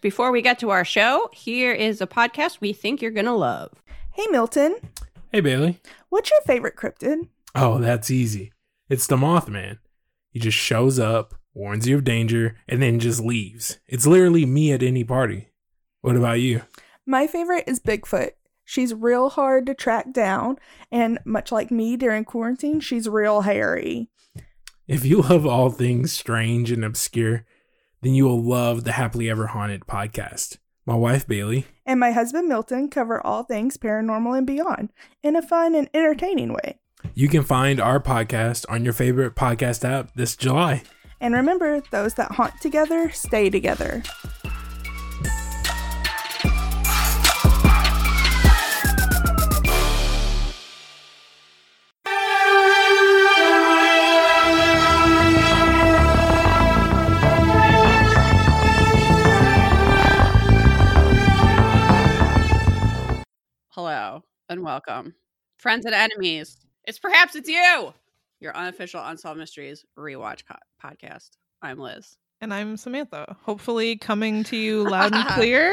Before we get to our show, here is a podcast we think you're going to love. Hey, Milton. Hey, Bailey. What's your favorite cryptid? Oh, that's easy. It's the Mothman. He just shows up, warns you of danger, and then just leaves. It's literally me at any party. What about you? My favorite is Bigfoot. She's real hard to track down, and much like me during quarantine, she's real hairy. If you love all things strange and obscure, then you will love the Happily Ever Haunted podcast. My wife, Bailey, And my husband Milton cover all things paranormal and beyond in a fun and entertaining way. you can find our podcast on your favorite podcast app this July. And remember, those that haunt together stay together. Hello and welcome. Friends and enemies. It's perhaps it's you. Your unofficial Unsolved Mysteries rewatch co- podcast. I'm Liz. And I'm Samantha. Hopefully, coming to you loud and clear.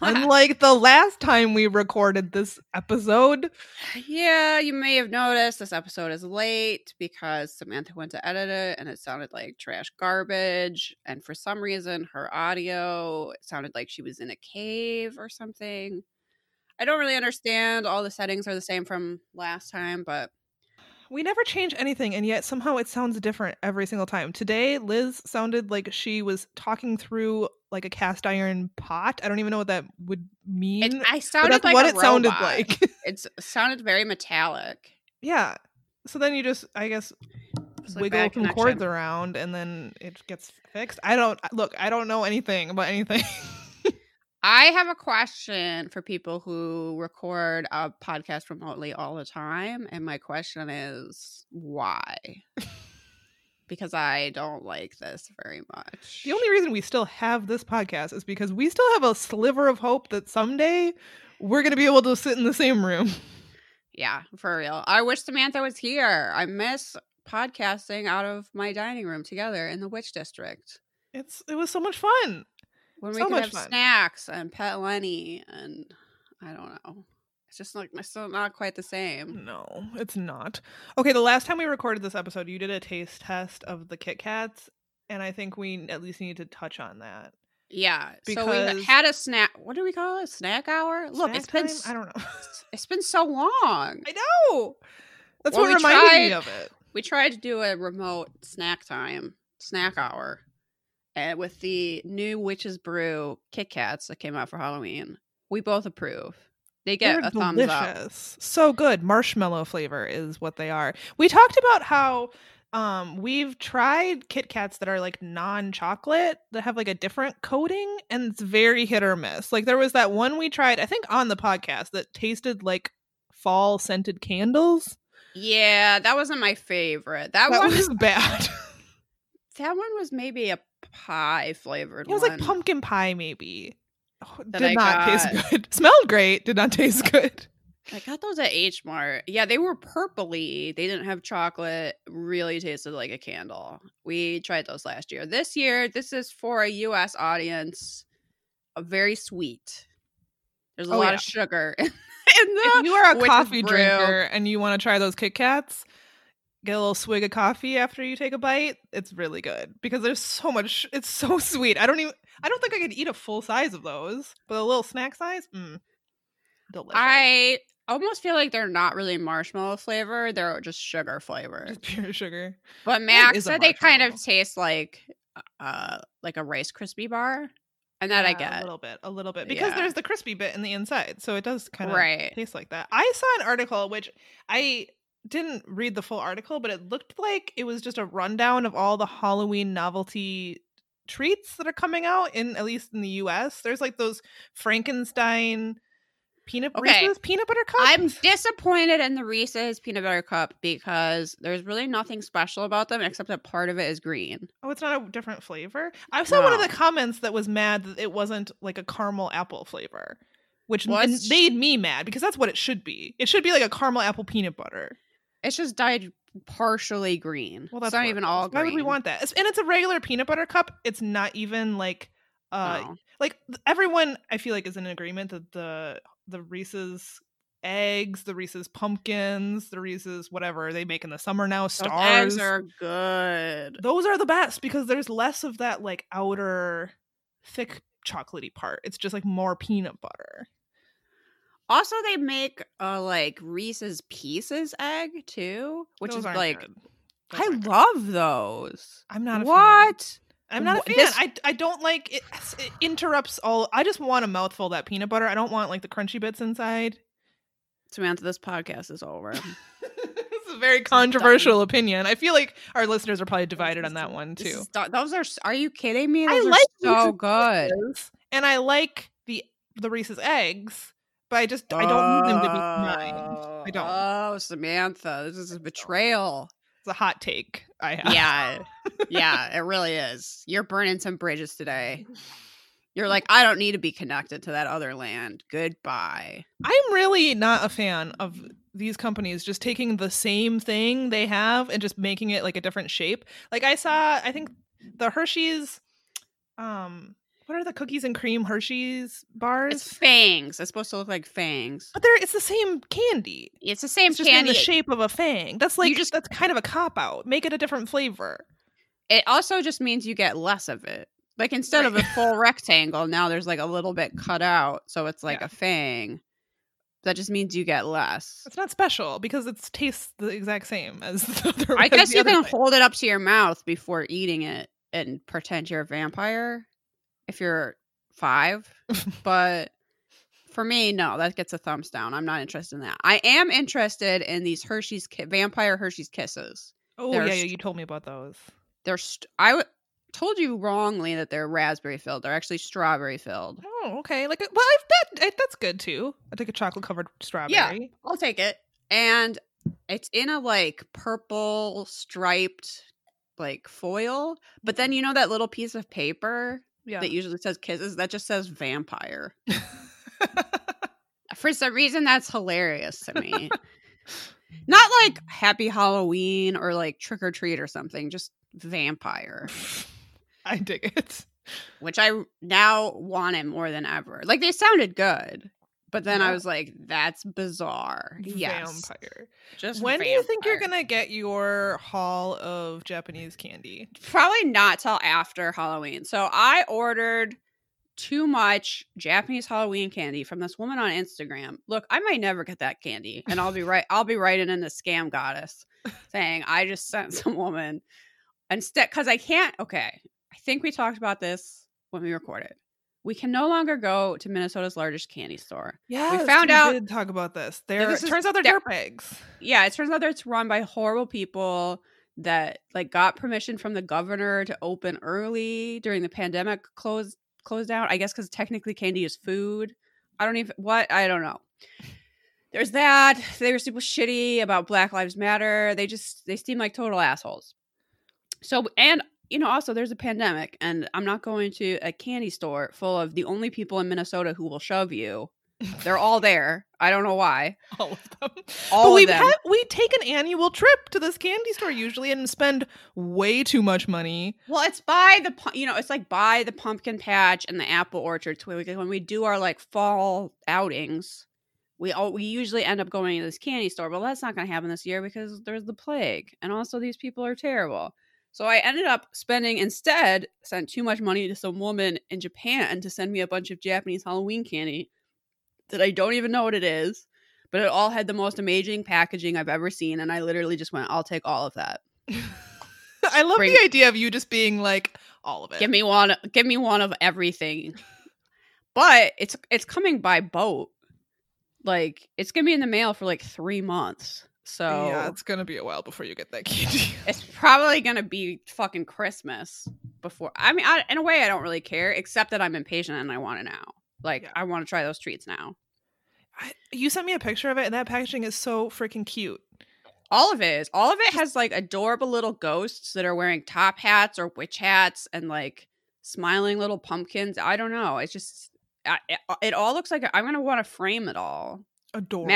Unlike the last time we recorded this episode. Yeah, you may have noticed this episode is late because Samantha went to edit it and it sounded like trash garbage. And for some reason, her audio sounded like she was in a cave or something. I don't really understand. All the settings are the same from last time, but We never change anything, and yet somehow it sounds different every single time. Today, Liz sounded like she was talking through like a cast iron pot. I don't even know what that would mean. it, I sounded that's like what it sounded like. It sounded very metallic. yeah. So then you just, I guess, like wiggle some cords around, and then it gets fixed. I don't look. I don't know anything about anything. I have a question for people who record a podcast remotely all the time. And my question is why? because I don't like this very much. The only reason we still have this podcast is because we still have a sliver of hope that someday we're going to be able to sit in the same room. Yeah, for real. I wish Samantha was here. I miss podcasting out of my dining room together in the Witch District It's it was so much fun. When we So could have fun. snacks and pet Lenny and I don't know. It's just like it's still not quite the same. No, it's not. Okay, the last time we recorded this episode, you did a taste test of the Kit Kats, and I think we at least need to touch on that. Yeah. so Because- we had a snack. What do we call it? Snack hour. Look, Snack it's been time? I don't know. it's been so long. I know. That's Well, what reminded me of it. We tried to do a remote snack time, snack hour, and with the new Witch's Brew Kit Kats that came out for Halloween. We both approve. They get They're a thumbs up. So good. Marshmallow flavor is what they are. We talked about how um we've tried Kit Kats that are like non-chocolate that have like a different coating and it's very hit or miss. Like there was that one we tried I think on the podcast that tasted like fall scented candles. Yeah, that wasn't my favorite. That, That one was bad. that one was maybe a pie flavored it was one. like pumpkin pie maybe. Oh, did I not got- taste good. Smelled great, did not taste good. I got those at H Mart. Yeah, they were purpley. They didn't have chocolate. Really tasted like a candle. We tried those last year. This year, this is for a US audience. A very sweet. There's a Oh, lot yeah. of sugar in the if you are a coffee Brew. drinker and you want to try those Kit Kats, get a little swig of coffee after you take a bite. It's really good because there's so much. It's so sweet. I don't even. I don't think I could eat a full size of those, but a little snack size, mm, delicious. I almost feel like they're not really marshmallow flavor. They're just sugar flavor. just pure sugar. But Max said they kind of taste like uh like a Rice Krispie bar. And that I Yeah, get. a little bit, a little bit because Yeah. there's the crispy bit in the inside, so it does kind of Right. taste like that. I saw an article which I didn't read the full article, but it looked like it was just a rundown of all the Halloween novelty treats that are coming out in at least in the US. There's like those Frankenstein peanut Okay. Reese's peanut butter cups. I'm disappointed in the Reese's peanut butter cup because there's really nothing special about them except that part of it is green. oh, it's not a different flavor. I saw one of the comments that was mad that it wasn't like a caramel apple flavor, which Well, made me mad because that's what it should be. It should be like a caramel apple peanut butter. It's just dyed partially green. Well, it's that's not even all green. Why would we want that? It's- And it's a regular peanut butter cup. It's not even like Uh, like everyone, I feel like is in agreement that the the Reese's eggs, the Reese's pumpkins, the Reese's whatever they make in the summer now, Those stars. eggs are good. those are the best because there's less of that like outer thick chocolatey part. It's just like more peanut butter. Also, they make a like Reese's Pieces egg too, which Those is like I good. love those. I'm not a fan. what? I'm not a fan. this- I I don't like it. It interrupts all. I just want a mouthful of that peanut butter. I don't want like the crunchy bits inside. Samantha, this podcast is over. this is a very controversial opinion. I feel like our listeners are probably divided on that one too. those are. Are you kidding me? I Those are like so good. And I like the the Reese's eggs, but I just I don't need them to be mine. I don't. Oh, Samantha, this is a betrayal. It's a hot take. I have. yeah, yeah, it really is. You're burning some bridges today. You're like, I don't need to be connected to that other land. Goodbye. I'm really not a fan of these companies just taking the same thing they have and just making it like a different shape. Like I saw, I think the Hershey's, um, what are the cookies and cream Hershey's bars? It's fangs. It's supposed to look like fangs. but they're it's the same candy. It's the same It's just in candy. the shape of a fang. That's like just- that's kind of a cop out. Make it a different flavor. It also just means you get less of it. Like instead of a full rectangle, now there's like a little bit cut out, so it's like Yeah. a fang. That just means you get less. It's not special because it tastes the exact same as the other. I guess you can thing. hold it up to your mouth before eating it and pretend you're a vampire if you're five. but for me, no, that gets a thumbs down. I'm not interested in that. I am interested in these Hershey's ki- vampire Hershey's kisses. Oh yeah, yeah, you told me about those. They're st- I w- told you wrongly that they're raspberry filled. They're actually strawberry filled. Oh, okay. Like, uh, well, I've, that that's good too. I take a chocolate covered strawberry. Yeah, I'll take it. And it's in a like purple striped like foil, but then you know that little piece of paper Yeah. that usually says kisses that just says vampire. For some reason that's hilarious to me. Not like happy Halloween or like trick or treat or something, just vampire, I dig it. which I now want it more than ever. Like they sounded good, but then I was like that's bizarre. Yes. Vampire. Just when do you think you're gonna get your haul of Japanese candy? probably not till after Halloween. So I ordered too much Japanese Halloween candy from this woman on Instagram. Look, I might never get that candy, and I'll be right. I'll be writing in the scam goddess saying I just sent some woman instead because I can't. Okay, I think we talked about this when we recorded. We can no longer go to Minnesota's largest candy store. Yeah, we found out- Did talk about this. There, this it is- turns out they're dirtbags. yeah, it turns out that it's run by horrible people that like got permission from the governor to open early during the pandemic close closed down. I guess because technically candy is food. I don't even what I don't know. There's that. They were super shitty about Black Lives Matter. They just they seem like total assholes. So and you know also there's a pandemic and I'm not going to a candy store full of the only people in Minnesota who will shove you. They're all there. I don't know why. All of them. All we them. we take an annual trip to this candy store usually and spend way too much money. Well, it's by the you know, it's like by the pumpkin patch and the apple orchard. So we- when we do our like fall outings, we all we usually end up going to this candy store. But that's not going to happen this year because there's the plague, and also these people are terrible. So I ended up spending instead sent too much money to some woman in Japan to send me a bunch of Japanese Halloween candy that I don't even know what it is. But it all had the most amazing packaging I've ever seen, and I literally just went, "I'll take all of that." I love Bring- the idea of you just being like all of it. Give me one. Give me one of everything. But it's it's coming by boat. Like it's gonna be in the mail for like three months. So yeah, it's gonna be a while before you get that candy. it's probably gonna be fucking Christmas before. I mean, I, in a way, I don't really care, except that I'm impatient and I want it now. Like Yeah. I want to try those treats now. I, you sent me a picture of it, and that packaging is so freaking cute. All of it is. All of it has like adorable little ghosts that are wearing top hats or witch hats and like smiling little pumpkins. I don't know. It's just I, it, it all looks like I'm gonna want to frame it all. Adorable.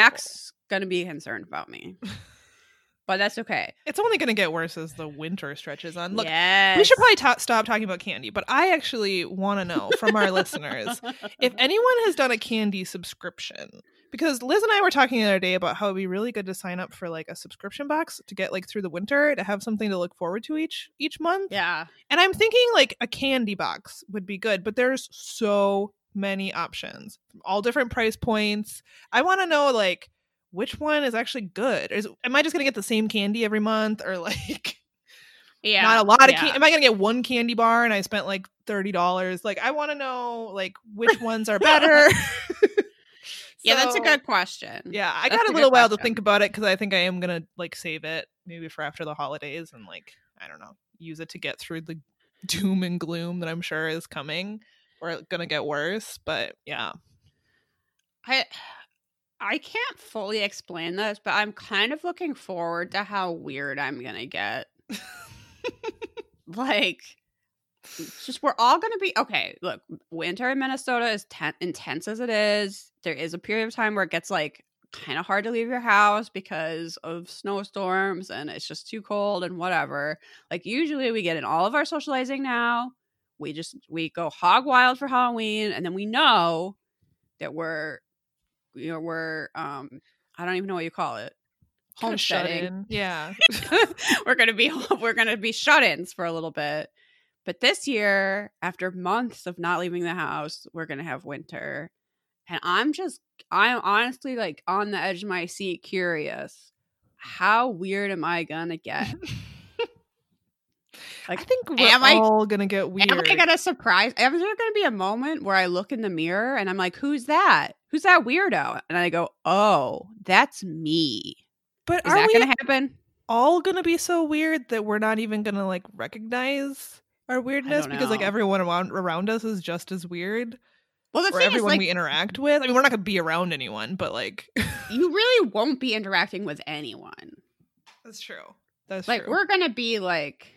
Mac's gonna be concerned about me. but that's okay. It's only going to get worse as the winter stretches on. Look, yes. we should probably ta- stop talking about candy, but I actually want to know from our listeners if anyone has done a candy subscription. Because Liz and I were talking the other day about how it'd be really good to sign up for like a subscription box to get like through the winter to have something to look forward to each each month. yeah. And I'm thinking like a candy box would be good, but there's so many options, all different price points. I want to know like which one is actually good. Is am I just gonna get the same candy every month, or like Yeah. not a lot of? yeah. Can- am I gonna get one candy bar and I spent like thirty dollars? Like I want to know like which ones are better. Yeah, that's a good question. Yeah, I That's got a a little while to think about it because I think I am gonna like save it maybe for after the holidays and like I don't know use it to get through the doom and gloom that I'm sure is coming or gonna get worse. But yeah, I I can't fully explain this, but I'm kind of looking forward to how weird I'm gonna get. like it's just we're all gonna be okay. Look, winter in Minnesota is ten- intense as it is. There is a period of time where it gets like kind of hard to leave your house because of snowstorms and it's just too cold and whatever. Like usually we get in all of our socializing now. We just we go hog wild for Halloween and then we know that we're you know we're um I don't even know what you call it. Kinda shut Homesteading. in. Yeah, we're gonna be we're gonna be shut-ins for a little bit. But this year, after months of not leaving the house, we're gonna have winter. And I'm just I'm honestly like on the edge of my seat curious. How weird am I gonna get? I think we're am I- all gonna get weird. Am I gonna get a surprise? Am there gonna be a moment where I look in the mirror and I'm like, "Who's that? Who's that weirdo?" And I go, "Oh, that's me." but Is are that we gonna happen? all gonna be so weird that we're not even gonna like recognize our weirdness because like everyone around around us is just as weird, Well, the or thing is, everyone like, we interact with. I mean, we're not gonna be around anyone, but like you really won't be interacting with anyone. that's true. That's like true. we're gonna be like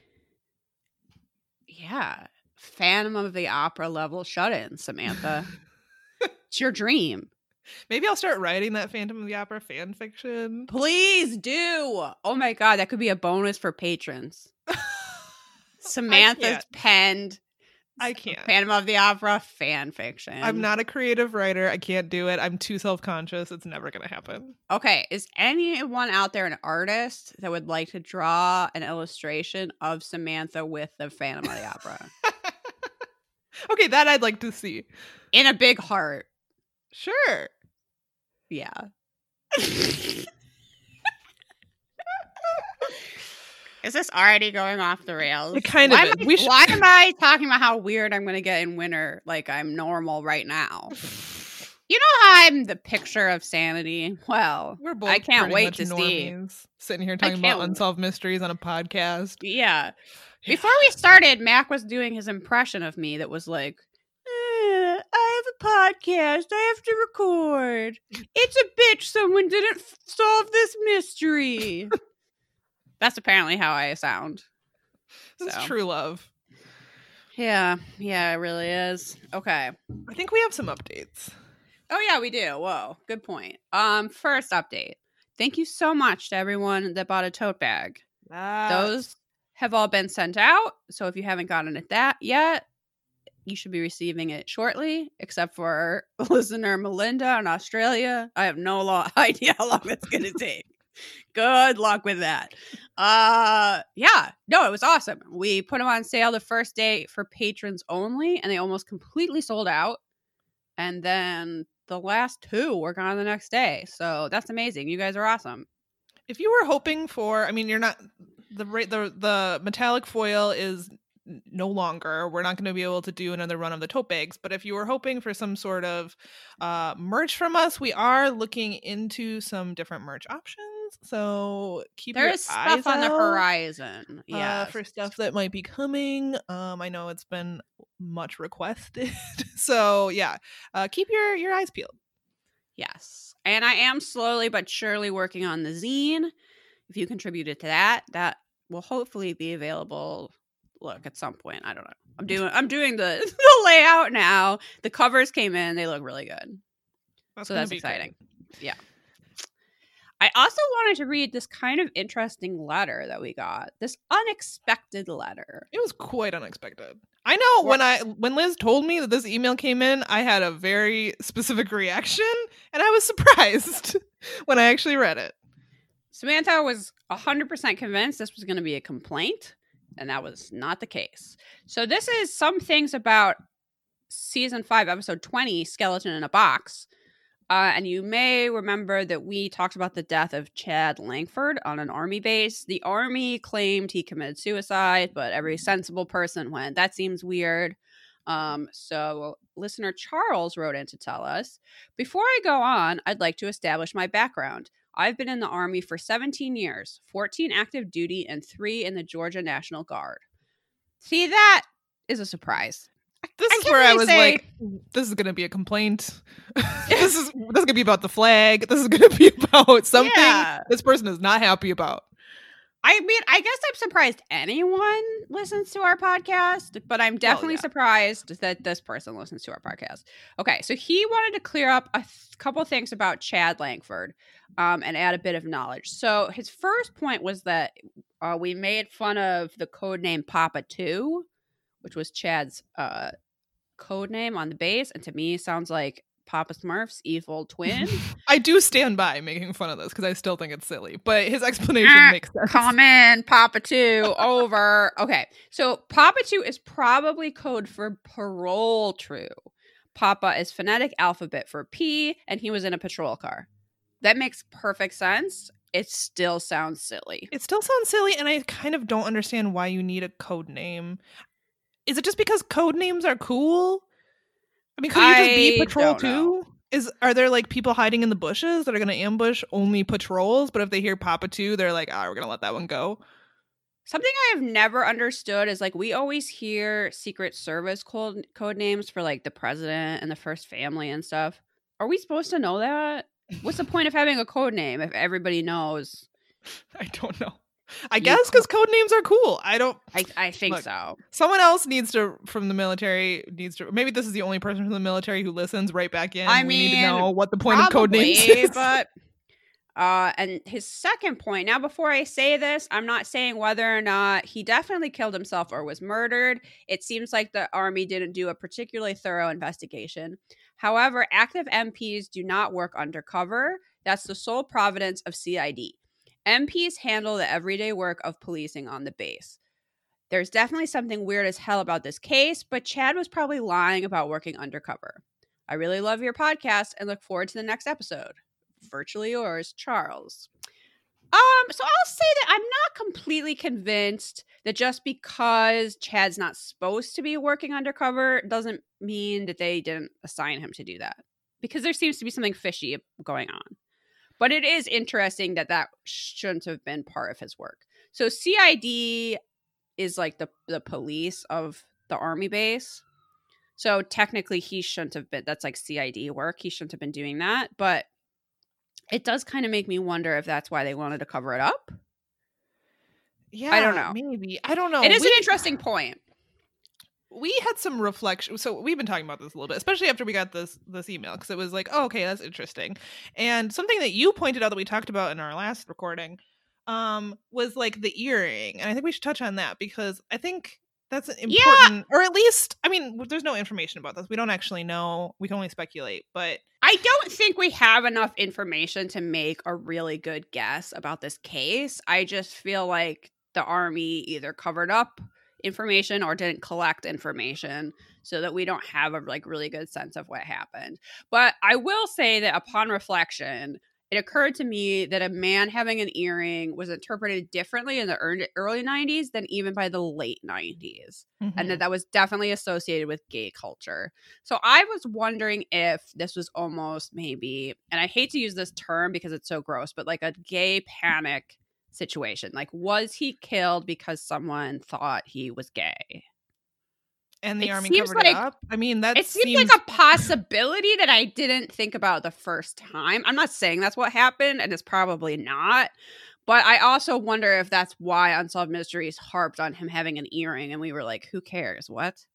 yeah phantom of the opera level shut-in samantha it's your dream Maybe I'll start writing that Phantom of the Opera fan fiction. please do oh my god that could be a bonus for patrons samantha's penned I can't. phantom of the opera fan fiction I'm not a creative writer. I can't do it. I'm too self conscious. It's never gonna happen. okay is anyone out there an artist that would like to draw an illustration of samantha with the phantom of the opera okay, that I'd like to see. in a big heart Sure. Yeah. Is this already going off the rails? It kind of why is. Am I, should- why am I talking about how weird I'm going to get in winter like I'm normal right now? You know how I'm the picture of sanity? Well, We're both. I can't wait to see. Sitting here talking about unsolved mysteries on a podcast. yeah. Before we started, Mac was doing his impression of me that was like, "Eh, a podcast. I have to record. It's a bitch. Someone didn't f- solve this mystery. That's apparently how I sound. This So. is true love. Yeah, yeah, it really is. Okay. I think we have some updates. Oh yeah, we do. Whoa, good point. Um, first update. Thank you so much to everyone that bought a tote bag. Those have all been sent out. So if you haven't gotten it that yet, you should be receiving it shortly. Except for listener Melinda in Australia, I have no lo- idea how long that's going to take. Good luck with that. Uh, yeah, no, it was awesome. We put them on sale the first day for patrons only, and they almost completely sold out. And then the last two were gone the next day. So that's amazing. You guys are awesome. if you were hoping for, I mean, you're not the the the metallic foil is no longer. We're not going to be able to do another run of the tote bags. But if you were hoping for some sort of uh, merch from us, we are looking into some different merch options. So keep There your is eyes stuff on the horizon. uh, Yeah, for stuff that might be coming. Um, I know it's been much requested. so yeah, uh, keep your your eyes peeled. Yes. And I am slowly but surely working on the zine. If you contributed to that, that will hopefully be available. Look, at some point. I don't know. I'm mm. doing I'm doing the, the layout now. The covers came in, they look really good. So that's exciting. Yeah. I also wanted to read this kind of interesting letter that we got. This unexpected letter. It was quite unexpected. I know when I when Liz told me that this email came in, I had a very specific reaction and I was surprised when I actually read it. Samantha was 100% convinced this was going to be a complaint, and that was not the case. So, this is some things about season 5, episode 20, Skeleton in a Box. Uh, and you may remember that we talked about the death of Chad Langford on an army base. The army claimed he committed suicide, but every sensible person went, that seems weird. Um, so, listener Charles wrote in to tell us Before I go on, I'd like to establish my background. I've been in the Army for 17 years, 14 active duty, and three in the Georgia National Guard. See, that is a surprise. This is where I was say- like, this is gonna be a complaint. this is this is gonna be about the flag. This is gonna be about something Yeah. this person is not happy about. I mean, I guess I'm surprised anyone listens to our podcast, but I'm definitely yeah. surprised that this person listens to our podcast. Okay, so he wanted to clear up a th- couple things about Chad Langford um, and add a bit of knowledge. So his first point was that uh, we made fun of the code name Papa 2, which was Chad's uh, code name on the base, and to me sounds like Papa Smurf's evil twin. I do stand by making fun of this because I still think it's silly, but his explanation Ah, makes sense. Come in, Papa Two, over. Okay, so Papa Two is probably code for parole true. Papa is phonetic alphabet for P, and he was in a patrol car. That makes perfect sense. It still sounds silly. It still sounds silly, and I kind of don't understand why you need a code name. Is it just because code names are cool? I mean, could you just be patrol too? Is are there like people hiding in the bushes that are going to ambush only patrols? But if they hear Papa two, they're like, ah, we're gonna let that one go. Something I have never understood is like we always hear Secret Service code code names for like the president and the first family and stuff. Are we supposed to know that? What's the point of having a code name if everybody knows? I don't know. I guess because code names are cool. I don't. I, I think Look, so. Someone else needs to from the military needs to. Maybe this is the only person from the military who listens right back in. I we need to mean, know what the point of code names is. but uh and his second point now before i say this i'm not saying whether or not he definitely killed himself or was murdered it seems like the army didn't do a particularly thorough investigation however active mps do not work undercover that's the sole providence of cid mps handle the everyday work of policing on the base there's definitely something weird as hell about this case but chad was probably lying about working undercover I really love your podcast and look forward to the next episode. Virtually yours, Charles. Um, so I'll say that I'm not completely convinced that just because Chad's not supposed to be working undercover doesn't mean that they didn't assign him to do that. Because there seems to be something fishy going on. But it is interesting that that shouldn't have been part of his work. So CID is like the the police of the army base. So technically, he shouldn't have been. That's like CID work. He shouldn't have been doing that. But it does kind of make me wonder if that's why they wanted to cover it up. yeah, I don't know. Maybe I don't know. it is an interesting point. We had some reflection so we've been talking about this a little bit especially after we got this this email because it was like oh, okay that's interesting and something that you pointed out that we talked about in our last recording um was like the earring and i think we should touch on that because i think that's an Yeah. important or at least i mean there's no information about this we don't actually know we can only speculate but I don't think we have enough information to make a really good guess about this case. I just feel like the army either covered up information or didn't collect information so that we don't have a like really good sense of what happened. But I will say that upon reflection, it occurred to me that a man having an earring was interpreted differently in the early 90s than even by the late 90s and that mm-hmm. that was definitely associated with gay culture. So I was wondering if this was almost maybe, and I hate to use this term because it's so gross, but like a gay panic situation. Like, was he killed because someone thought he was gay? and the it army seems covered it up i mean that it seems, seems like a possibility that I didn't think about the first time. I'm not saying that's what happened, and it's probably not. But I also wonder if that's why Unsolved Mysteries harped on him having an earring, and we were like, "Who cares? What?"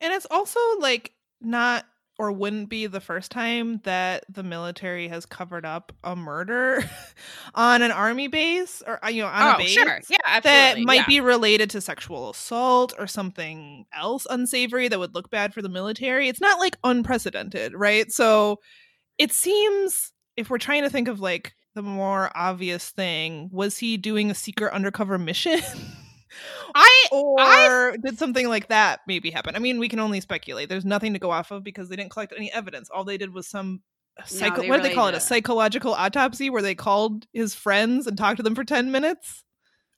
And it's also like not or wouldn't be the first time that the military has covered up a murder on an army base or uh, you know on a oh, base sure. Yeah, that might yeah. be related to sexual assault or something else unsavory that would look bad for the military. It's not like unprecedented, right? So it seems if we're trying to think of like the more obvious thing, was he doing a secret undercover mission? I or did something like that maybe happen? I mean, we can only speculate. There's nothing to go off of because they didn't collect any evidence. All they did was some psycho. they what did they really call it? A psychological autopsy where they called his friends and talked to them for ten minutes.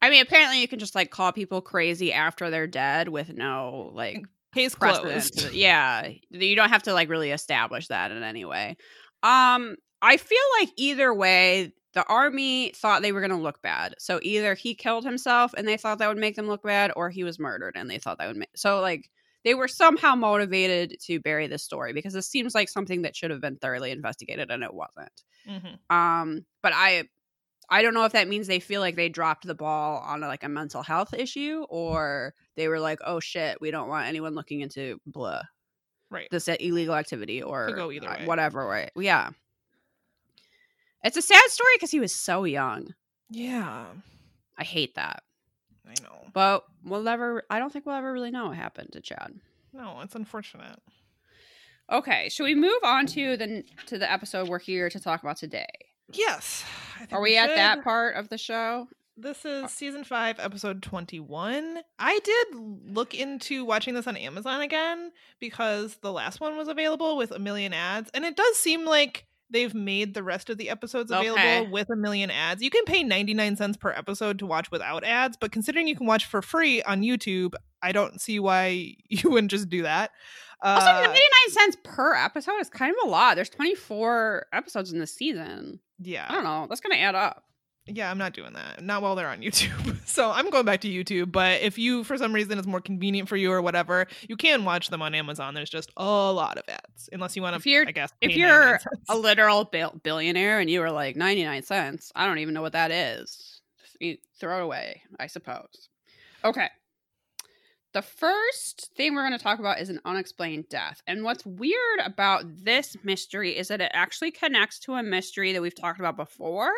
I mean, apparently you can just like call people crazy after they're dead with no like Case closed. Yeah, you don't have to like really establish that in any way. Um, I feel like either way, the army thought they were going to look bad. So either he killed himself and they thought that would make them look bad, or he was murdered and they thought that would make. So like they were somehow motivated to bury this story because this seems like something that should have been thoroughly investigated and it wasn't. Mhm. Um, but I I don't know if that means they feel like they dropped the ball on like a mental health issue or they were like, "Oh shit, we don't want anyone looking into blah Right. this illegal activity or Could go either way. whatever Right? Yeah. It's a sad story cuz he was so young. yeah, I hate that. I know. But we'll never I don't think we'll ever really know what happened to Chad. No, it's unfortunate. Okay, should we move on to the to the episode we're here to talk about today? Yes. I think Are we at that part of the show? This is uh, season five, episode 21. I did look into watching this on Amazon again because the last one was available with a million ads. And it does seem like they've made the rest of the episodes available Okay. with a million ads. You can pay 99 cents per episode to watch without ads, but considering you can watch for free on YouTube, I don't see why you wouldn't just do that. Also, Uh, 99 cents per episode is kind of a lot. There's 24 episodes in the season. yeah. I don't know. That's going to add up. Yeah, I'm not doing that. Not while they're on YouTube. So I'm going back to YouTube. But if you, for some reason, it's more convenient for you or whatever, you can watch them on Amazon. There's just a lot of ads, unless you want to. I guess if you're A literal bil- billionaire and you were like 99 cents. I don't even know what that is. Throw it away, I suppose. Okay. The first thing we're going to talk about is an unexplained death. And what's weird about this mystery is that it actually connects to a mystery that we've talked about before.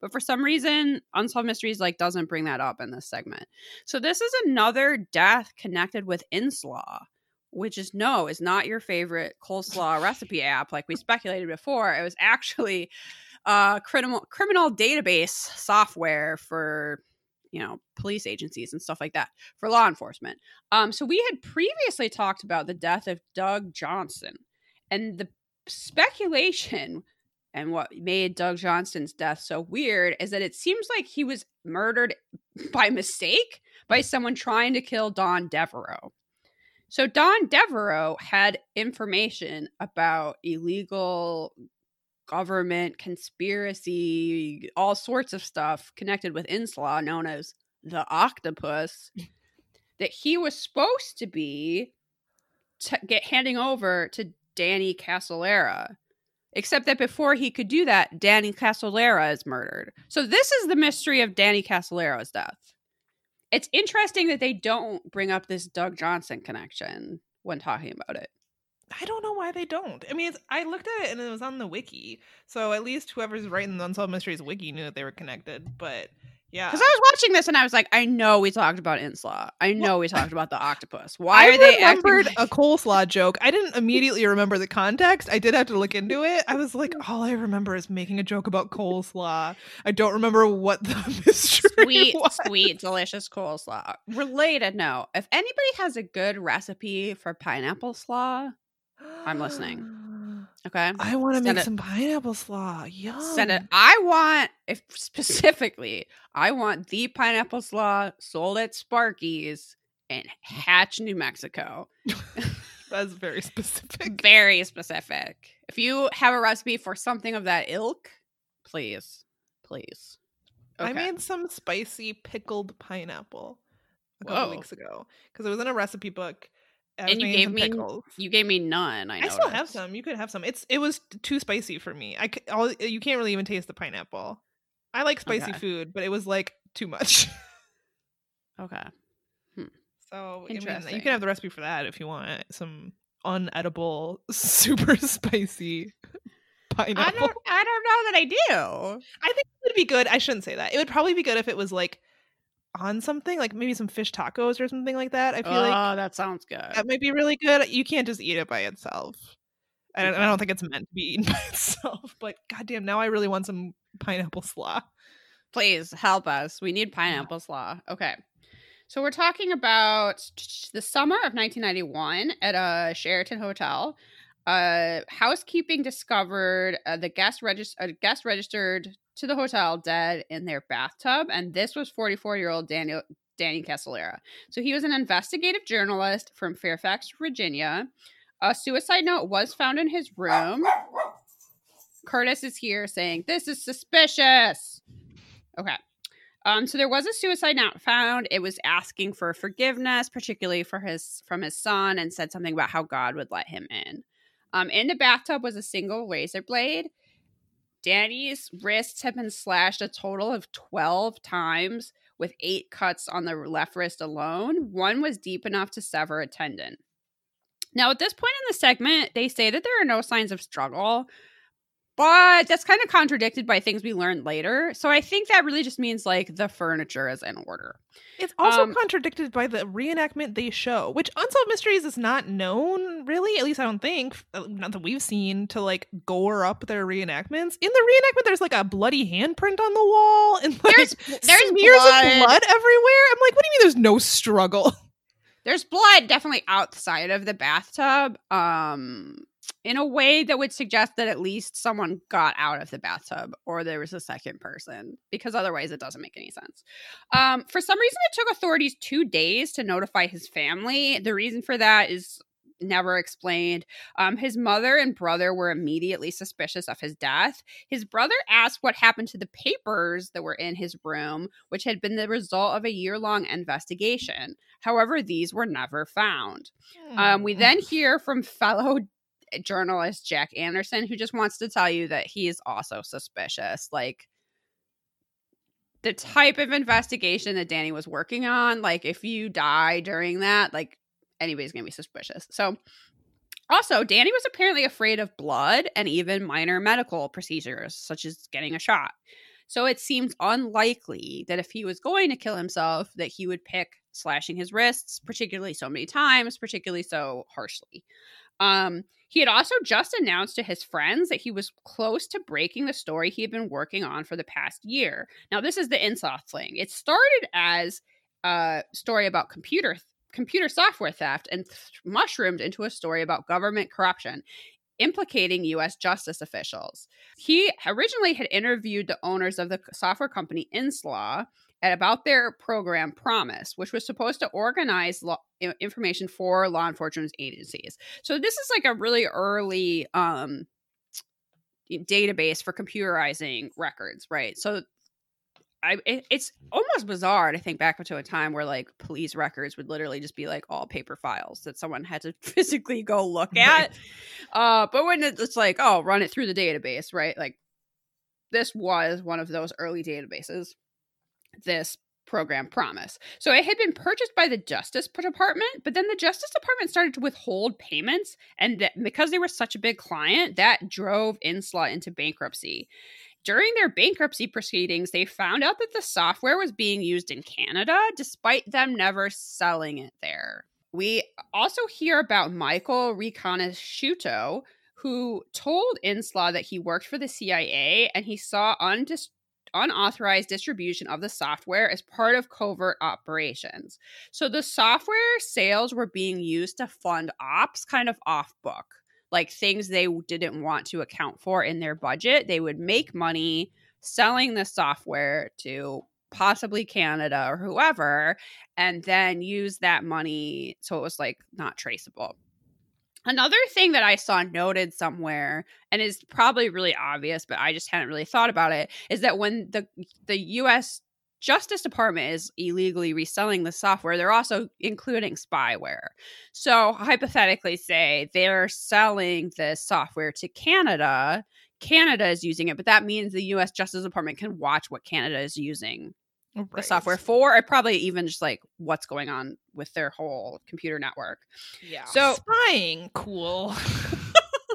But for some reason, Unsolved Mysteries like doesn't bring that up in this segment. So this is another death connected with Inslaw, which is no, is not your favorite coleslaw recipe app like we speculated before. It was actually uh criminal criminal database software for you know police agencies and stuff like that for law enforcement. Um so we had previously talked about the death of Doug Johnson and the speculation and what made Doug Johnston's death so weird is that it seems like he was murdered by mistake by someone trying to kill Don Devereaux. So Don Devereaux had information about illegal government conspiracy, all sorts of stuff connected with Inslaw, known as the Octopus, that he was supposed to be t- get handing over to Danny Casolaro. Except that before he could do that, Danny Casolaro is murdered. So this is the mystery of Danny Casolaro's death. It's interesting that they don't bring up this Doug Johnson connection when talking about it. I don't know why they don't. I mean, I looked at it and it was on the wiki, so at least whoever's writing the Unsolved Mysteries wiki knew that they were connected. But yeah, Because I was watching this and I was like, I know we talked about Inslaw. I know we talked about the octopus. Why I are they acting remembered like- a coleslaw joke. I didn't immediately remember the context. I did have to look into it. I was like, all I remember is making a joke about coleslaw. I don't remember what the mystery sweet, was. sweet, delicious coleslaw. Related note: If anybody has a good recipe for pineapple slaw, I'm listening. okay, I want to make it. some pineapple slaw. Yum. send it. I want, if specifically, I want the pineapple slaw sold at Sparky's in Hatch, New Mexico. That's very specific. Very specific. If you have a recipe for something of that ilk, please, please. I made some spicy pickled pineapple a couple Whoa. weeks ago because it was in a recipe book. And you gave me- pickles. You gave me none. I, I still have some. You could have some. It's it was too spicy for me. I all, you can't really even taste the pineapple. I like spicy Okay. food, but it was like too much. Okay. Hmm. so I mean, you can have the recipe for that if you want some unedible, super spicy pineapple. I don't I don't know that I do. I think it would be good. I shouldn't say that. It would probably be good if it was like on something, like maybe some fish tacos or something like that. I feel oh, like that sounds good. that might be really good. You can't just eat it by itself. I don't, I don't think it's meant to be eaten by itself. But goddamn, now I really want some pineapple slaw. Please help us. We need pineapple slaw. Okay. So we're talking about the summer of 1991 at a Sheraton hotel. Uh, housekeeping discovered uh, the guest regist- a guest registered to the hotel dead in their bathtub, and this was 44 year old Daniel Danny Casolaro. So he was an investigative journalist from Fairfax, Virginia. A suicide note was found in his room. Curtis is here saying this is suspicious. Okay. Um, so there was a suicide note found. It was asking for forgiveness, particularly for his from his son, and said something about how God would let him in. Um, in the bathtub was a single razor blade. Danny's wrists have been slashed a total of 12 times, with eight cuts on the left wrist alone. One was deep enough to sever a tendon. Now, at this point in the segment, they say that there are no signs of struggle, but that's kind of contradicted by things we learned later. So I think that really just means like the furniture is in order. It's also Um, contradicted by the reenactment they show, which Unsolved Mysteries is not known, really. At least I don't think, uh, not that we've seen, to like gore up their reenactments. In the reenactment, there's like a bloody handprint on the wall, and like There's there's smears blood. of blood everywhere. I'm like, what do you mean? There's no struggle? There's blood definitely outside of the bathtub. Um in a way that would suggest that at least someone got out of the bathtub or there was a second person because otherwise it doesn't make any sense. Um, for some reason, it took authorities two days to notify his family. The reason for that is never explained. Um, his mother and brother were immediately suspicious of his death. His brother asked what happened to the papers that were in his room, which had been the result of a year long investigation. However, these were never found. Um, we then hear from fellow journalist Jack Anderson, who just wants to tell you that he is also suspicious. Like the type of investigation that Danny was working on, like if you die during that, like anybody's gonna be suspicious. So also, Danny was apparently afraid of blood and even minor medical procedures, such as getting a shot. So it seems unlikely that if he was going to kill himself, that he would pick slashing his wrists, particularly so many times, particularly so harshly. Um, he had also just announced to his friends that he was close to breaking the story he had been working on for the past year. Now, this is the Insoft thing. It started as a story about computer computer software theft and th- mushroomed into a story about government corruption implicating US justice officials. He originally had interviewed the owners of the software company Inslaw about their program Promise, which was supposed to organize law, information for law enforcement agencies. So this is like a really early um database for computerizing records, right? So I, it, it's almost bizarre to think back to a time where like police records would literally just be like all paper files that someone had to physically go look at. Uh, but when it's like, oh, run it through the database, right? Like this was one of those early databases. This program promise. So it had been purchased by the Justice Department, but then the Justice Department started to withhold payments, and that because they were such a big client, that drove Inslaw into bankruptcy. During their bankruptcy proceedings, they found out that the software was being used in Canada despite them never selling it there. We also hear about Michael Riconosciuto, who told Inslaw that he worked for the CIA and he saw undis- unauthorized distribution of the software as part of covert operations. So the software sales were being used to fund ops kind of off book like things they didn't want to account for in their budget. They would make money selling the software to possibly Canada or whoever, and then use that money so it was like not traceable. Another thing that I saw noted somewhere, and is probably really obvious, but I just hadn't really thought about it, is that when the the U.S. Justice Department is illegally reselling the software, they're also including spyware. So, hypothetically, say they're selling this software to Canada, Canada is using it, but that means the US Justice Department can watch what Canada is using the software for, or probably even just like what's going on with their whole computer network. Yeah. So- spying, cool.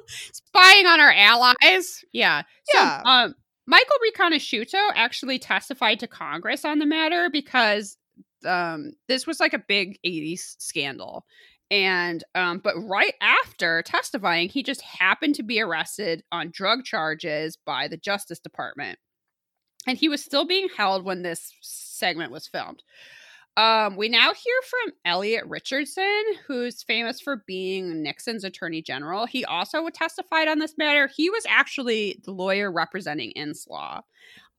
Spying on our allies. Yeah. So, Yeah. um, Michael Riconosciuto actually testified to Congress on the matter because um, this was like a big 80s scandal. And, um, but right after testifying, he just happened to be arrested on drug charges by the Justice Department. And he was still being held when this segment was filmed. Um, we now hear from Elliot Richardson, who's famous for being Nixon's attorney general. He also testified on this matter. He was actually the lawyer representing Inslaw.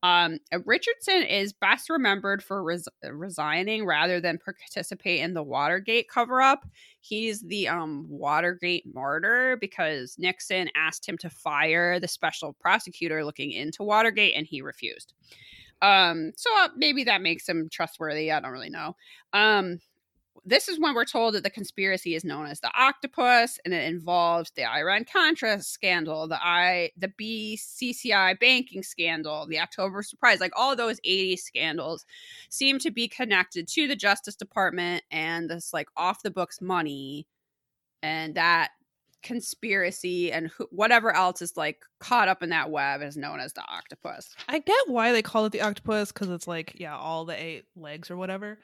Um, uh, Richardson is best remembered for res- resigning rather than participate in the Watergate cover up. He's the um, Watergate martyr because Nixon asked him to fire the special prosecutor looking into Watergate and he refused. Um, so uh, maybe that makes him trustworthy. I don't really know. Um, this is when we're told that the conspiracy is known as the octopus and it involves the Iran Contra scandal, the I the BCCI banking scandal, the October surprise, like all those 80 scandals seem to be connected to the Justice Department and this like off the books money and that conspiracy and who, whatever else is like caught up in that web is known as the octopus. I get why they call it the octopus because it's like, yeah, all the eight legs or whatever.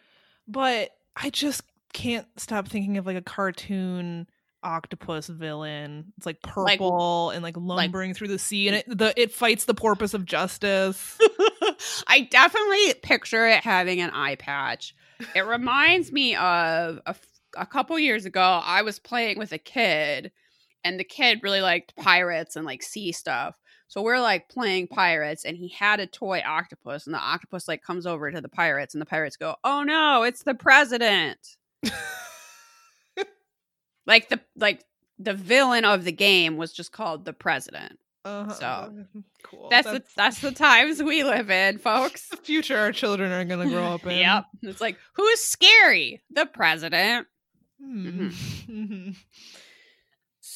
But I just can't stop thinking of like a cartoon octopus villain. It's like purple and like lumbering through the sea, and it the it fights the porpoise of justice. I definitely picture it having an eye patch. It reminds me of a couple years ago, I was playing with a kid, and the kid really liked pirates and like sea stuff. So we're like playing pirates, and he had a toy octopus, and the octopus like comes over to the pirates, and the pirates go, "Oh no, it's the president!" like the like the villain of the game was just called the president. Uh-huh. So, cool. That's the that's the times we live in, folks. the future our children are gonna grow up in. Yep. It's like, who's scary? The president. Hmm. Mhm.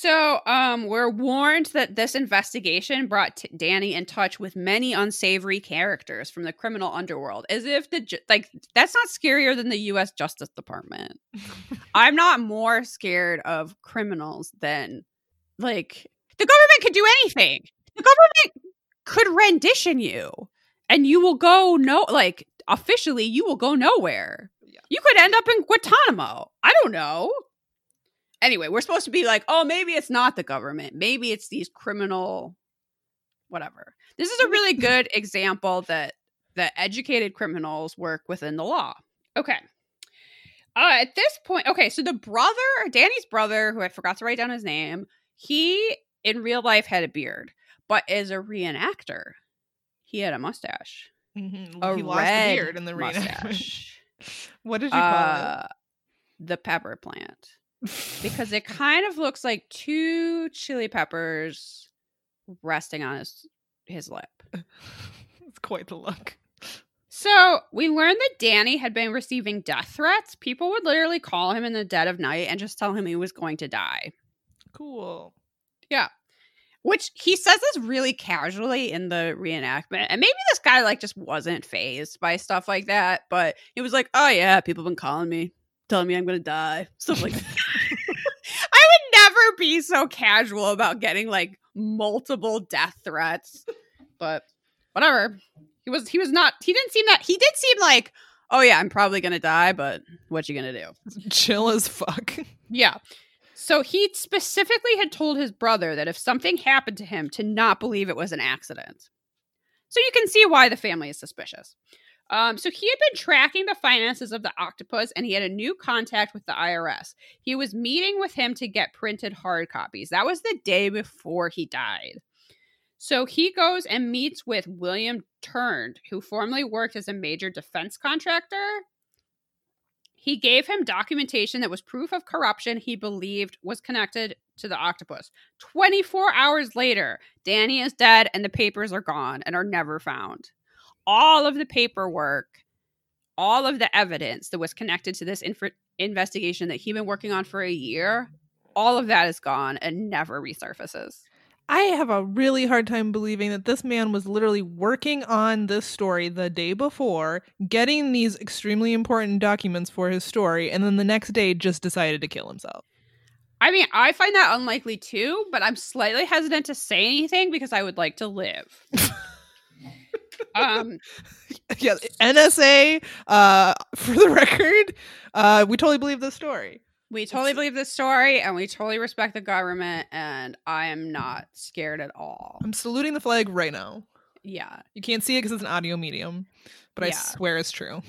So, um, we're warned that this investigation brought t- Danny in touch with many unsavory characters from the criminal underworld, as if the ju- like that's not scarier than the U.S. Justice Department. I'm not more scared of criminals than like the government could do anything. The government could rendition you, and you will go no like officially you will go nowhere. Yeah. You could end up in Guantanamo. I don't know. Anyway, we're supposed to be like, oh, maybe it's not the government. Maybe it's these criminal whatever. This is a really good example that that educated criminals work within the law. Okay. Uh, at this point, okay, so the brother, Danny's brother, who I forgot to write down his name, he in real life had a beard, but as a reenactor, he had a mustache. Mhm. A he lost the red beard in the reenactment. mustache. What did you call uh, the pepper plant it? Because it kind of looks like two chili peppers resting on his his lip. it's quite the look. So we learned that Danny had been receiving death threats. People would literally call him in the dead of night and just tell him he was going to die. Cool. Yeah. Which he says this really casually in the reenactment. And maybe this guy like just wasn't phased by stuff like that, but he was like, oh yeah, people have been calling me, telling me I'm gonna die. Stuff like that. I would never be so casual about getting like multiple death threats. But whatever. He was he was not he didn't seem that he did seem like, oh yeah, I'm probably gonna die, but what you gonna do? Chill as fuck. Yeah. So he specifically had told his brother that if something happened to him, to not believe it was an accident. So you can see why the family is suspicious. Um, so he had been tracking the finances of the octopus and he had a new contact with the IRS. He was meeting with him to get printed hard copies. That was the day before he died. So he goes and meets with William Turner, who formerly worked as a major defense contractor he gave him documentation that was proof of corruption he believed was connected to the octopus. 24 hours later, Danny is dead and the papers are gone and are never found. All of the paperwork, all of the evidence that was connected to this inf- investigation that he'd been working on for a year, all of that is gone and never resurfaces. I have a really hard time believing that this man was literally working on this story the day before, getting these extremely important documents for his story, and then the next day just decided to kill himself. I mean, I find that unlikely too, but I'm slightly hesitant to say anything because I would like to live. um, yeah, NSA, uh, for the record, uh, we totally believe this story. we totally believe this story and we totally respect the government, and I am not scared at all. I'm saluting the flag right now. Yeah. You can't see it because it's an audio medium, but I swear it's true.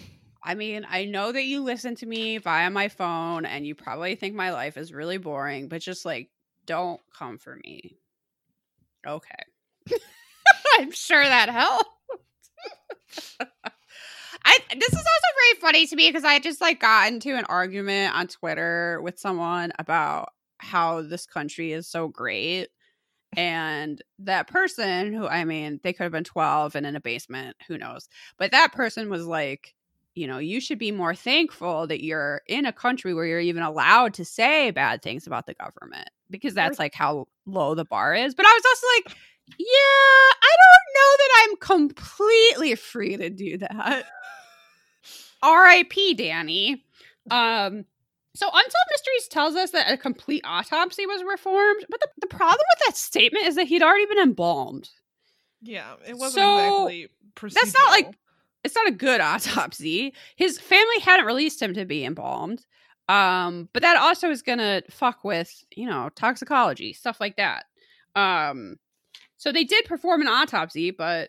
I mean, I know that you listen to me via my phone and you probably think my life is really boring, but just like, don't come for me. Okay. I'm sure that helped. I this is also very funny to me because I just like got into an argument on Twitter with someone about how this country is so great. And that person who I mean, they could have been 12 and in a basement, who knows. But that person was like, you know, you should be more thankful that you're in a country where you're even allowed to say bad things about the government because that's like how low the bar is. But I was also like, yeah, I don't know that I'm completely free to do that. R.I.P. Danny. Um, so Unsolved Mysteries tells us that a complete autopsy was performed, but the, the problem with that statement is that he'd already been embalmed. Yeah, it wasn't So, exactly. that's not like- it's not a good autopsy. His family hadn't released him to be embalmed. Um, but that also is gonna fuck with, you know, toxicology, stuff like that. Um, so they did perform an autopsy, but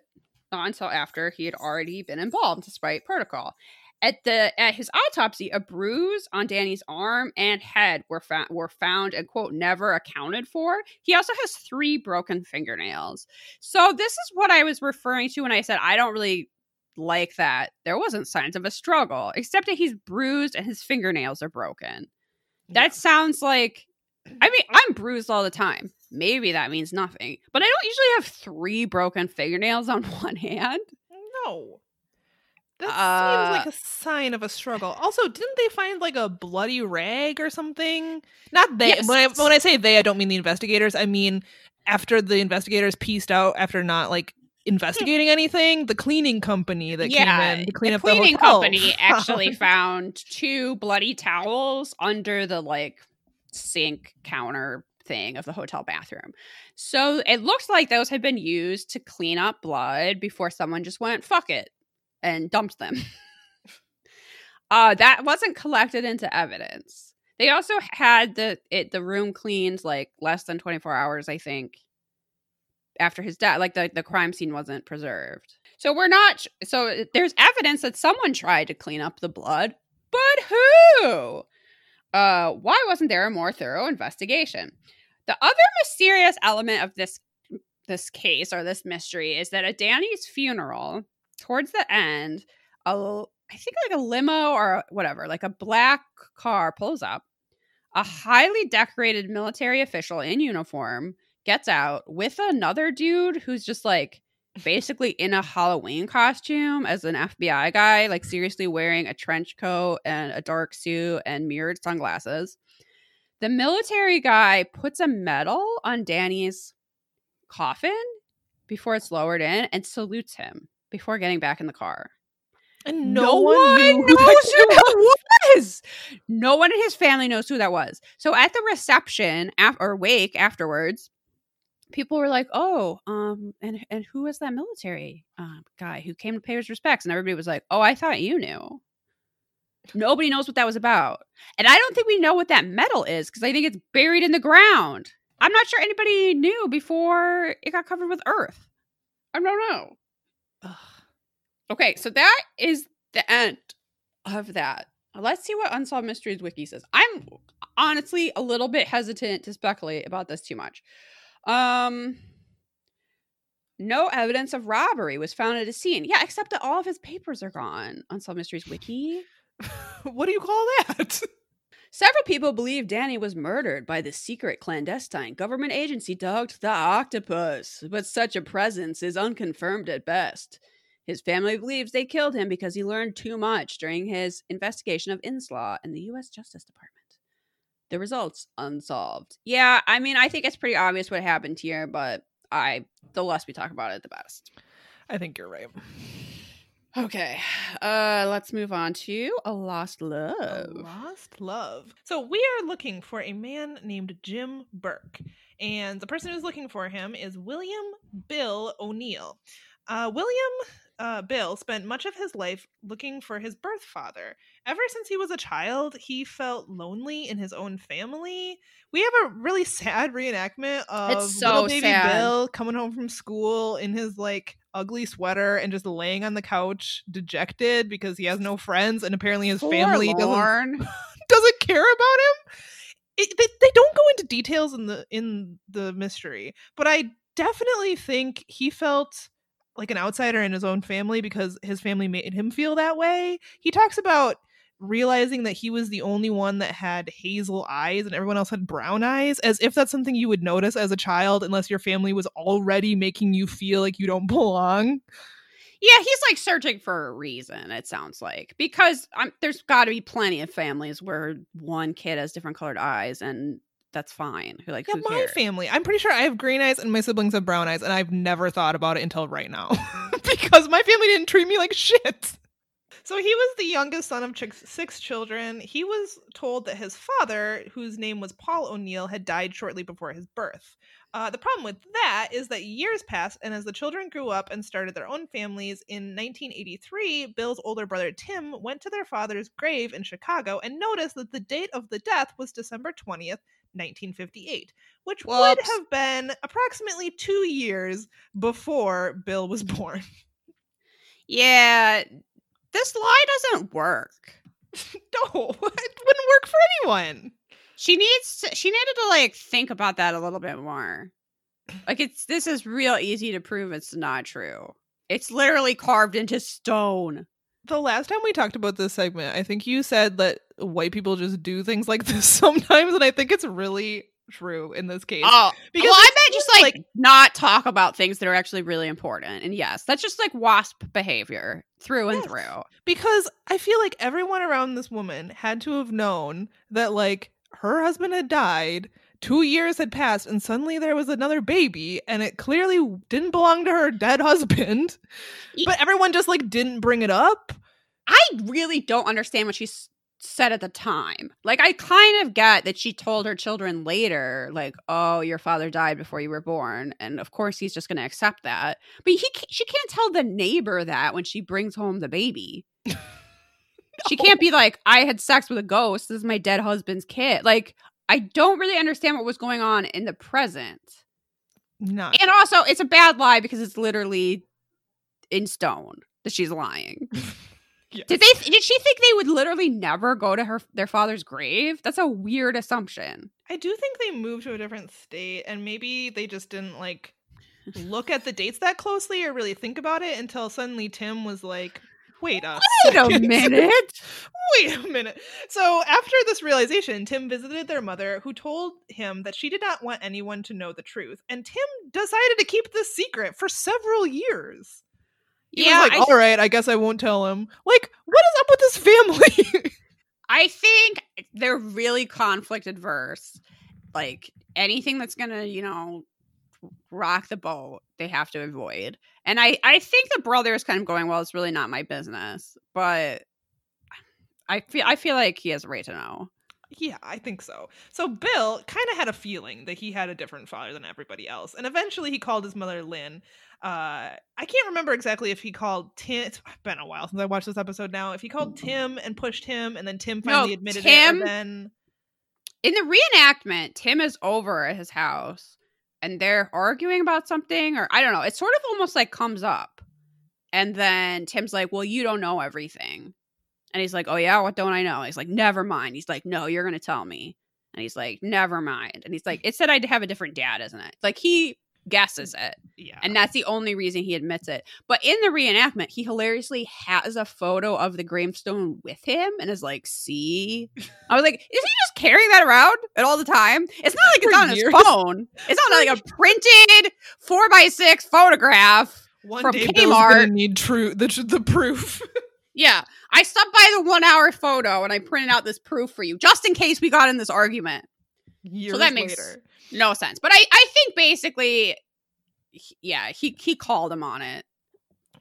not until after he had already been embalmed, despite protocol. At the at his autopsy, a bruise on Danny's arm and head were found were found and quote never accounted for. He also has three broken fingernails. So this is what I was referring to when I said I don't really like that. There wasn't signs of a struggle, except that he's bruised and his fingernails are broken. That sounds like I mean, I'm bruised all the time. Maybe that means nothing. But I don't usually have three broken fingernails on one hand. No. That Uh, seems like a sign of a struggle. Also, didn't they find like a bloody rag or something? Not they. When I when I say they, I don't mean the investigators. I mean after the investigators pieced out after not like investigating anything, the cleaning company that came in to clean the up cleaning the hotel. company actually found two bloody towels under the like sink counter thing of the hotel bathroom. So it looks like those had been used to clean up blood before someone just went fuck it and dumped them. uh that wasn't collected into evidence. They also had the it the room cleaned like less than 24 hours I think after his death like the the crime scene wasn't preserved. So we're not so there's evidence that someone tried to clean up the blood, but who? Uh why wasn't there a more thorough investigation? The other mysterious element of this this case or this mystery is that at Danny's funeral, towards the end, a I think like a limo or whatever, like a black car pulls up. A highly decorated military official in uniform gets out with another dude who's just like basically in a Halloween costume as an FBI guy, like seriously wearing a trench coat and a dark suit and mirrored sunglasses. The military guy puts a medal on Danny's coffin before it's lowered in and salutes him before getting back in the car. and no, one, knew knows who that was. No one in his family knows who that was. So at the reception af- or wake afterwards, people were like, "Oh, um, and and who was that military um, guy who came to pay his respects?" And everybody was like, "Oh, I thought you knew." Nobody knows what that was about, and I don't think we know what that medal is because I think it's buried in the ground. I'm not sure anybody knew before it got covered with earth. I don't know. Ugh. Okay, so that is the end of that. Let's see what Unsolved Mysteries Wiki says. I'm honestly a little bit hesitant to speculate about this too much. Um no evidence of robbery was found at a scene. Yeah, except that all of his papers are gone. Unsolved Mysteries Wiki. what do you call that? Several people believe Danny was murdered by the secret clandestine government agency dubbed the Octopus, but such a presence is unconfirmed at best. His family believes they killed him because he learned too much during his investigation of Inslaw and the U.S. Justice Department. The results unsolved. Yeah, I mean, I think it's pretty obvious what happened here, but I the less we talk about it, the best. I think you're right. Okay, uh, let's move on to a lost A love. lost love. So we are looking for a man named Jim Burke, and the person who's looking for him is William Bill O'Neill. Uh, William uh, Bill spent much of his life looking for his birth father. Ever since he was a child, he felt lonely in his own family. We have a really sad reenactment of so little baby sad. Bill coming home from school in his like ugly sweater and just laying on the couch dejected because he has no friends and apparently his family doesn't doesn't care about him. It, they, they don't go into details in the in the mystery, but I definitely think he felt like an outsider in his own family because his family made him feel that way. He talks about realizing that he was the only one that had hazel eyes and everyone else had brown eyes as if that's something you would notice as a child unless your family was already making you feel like you don't belong. Yeah, he's like searching for a reason. It sounds like because um, there's got to be plenty of families where one kid has different colored eyes, and that's fine. Who like Yeah, my cares? family. I'm pretty sure I have green eyes and my siblings have brown eyes, and I've never thought about it until right now because my family didn't treat me like shit. So he was the youngest son of six children. He was told that his father, whose name was Paul O'Neill, had died shortly before his birth. Uh, the problem with that is that years passed, and as the children grew up and started their own families, in 1983, Bill's older brother Tim went to their father's grave in Chicago and noticed that the date of the death was December 20th, 1958, which would have been approximately two years before Bill was born. Yeah, this lie doesn't work. no, it wouldn't work for anyone. She needs to, she needed to like think about that a little bit more. Like it's this is real easy to prove it's not true. It's literally carved into stone. The last time we talked about this segment, I think you said that white people just do things like this sometimes, and I think it's really true in this case. Oh, Because well, I meant just like, like- not talk about things that are actually really important. And yes, that's just like wasp behavior through and Yes. through. because I feel like everyone around this woman had to have known that like her husband had died, two years had passed, and suddenly there was another baby, and it clearly didn't belong to her dead husband. But everyone just like didn't bring it up. I really don't understand what she s- said at the time. Like, I kind of get that she told her children later, like, "Oh, your father died before you were born," and of course he's just going to accept that. But he, ca- she can't tell the neighbor that when she brings home the baby. She can't be like, "I had sex with a ghost. This is my dead husband's kid." Like, I don't really understand what was going on in the present. No, And also, it's a bad lie because it's literally in stone that she's lying. Yes. Did they? Did she think they would literally never go to her their father's grave? That's a weird assumption. I do think they moved to a different state, and maybe they just didn't like look at the dates that closely or really think about it until suddenly Tim was like, "Wait a Wait a minute. Wait a minute." So after this realization, Tim visited their mother, who told him that she did not want anyone to know the truth, and Tim decided to keep this secret for several years. He yeah, was like, I, "All right, I guess I won't tell him." Like, what is up with this family? I think they're really conflict adverse. Like anything that's gonna, you know, rock the boat, they have to avoid. And I, I think the brother is kind of going, well, it's really not my business. But I feel, I feel like he has a right to know. Yeah, I think so. So Bill kind of had a feeling that he had a different father than everybody else, and eventually he called his mother Lynn. Uh, I can't remember exactly if he called Tim. It's been a while since I watched this episode. Now, if he called Tim and pushed him, and then Tim No, finally admitted it, Tim- or then in the reenactment, Tim is over at his house and they're arguing about something, or I don't know. It sort of almost like comes up. And then Tim's like, Well, you don't know everything. And he's like, Oh, yeah, what don't I know? He's like, Never mind. He's like, No, you're going to tell me. And he's like, Never mind. And he's like, It said I'd have a different dad, isn't it? Like he guesses it. yeah, And that's the only reason he admits it. But in the reenactment, he hilariously has a photo of the gravestone with him and is like, see? I was like, is he just carrying that around at all the time? It's not like it's For on his phone. It's not like a printed four by six photograph. one from day Bill's Kmart. gonna need true the the proof. Yeah, I stopped by the one hour photo and I printed out this proof for you just in case we got in this argument. Years that makes- later. No sense. But I, I think basically, he- yeah, he he called him on it.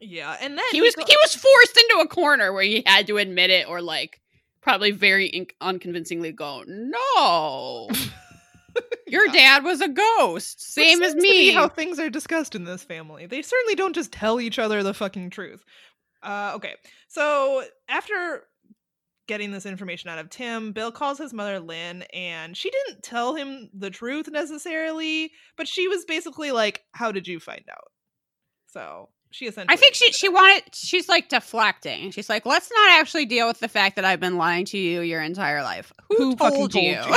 Yeah, and then He was go- he was forced into a corner where he had to admit it or like probably very in- unconvincingly go, no, your Yeah. dad was a ghost, same as seems to be me. how things are discussed in this family. They certainly don't just tell each other the fucking truth. Uh, okay, so after getting this information out of Tim, Bill calls his mother Lynn, and she didn't tell him the truth necessarily, but she was basically like, "How did you find out?" So she essentially. I think she she wanted she's like deflecting. She's like, let's not actually deal with the fact that I've been lying to you your entire life. Who, Who fucking told, told you? you?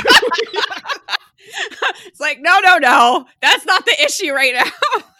it's like, no, no, no. That's not the issue right now.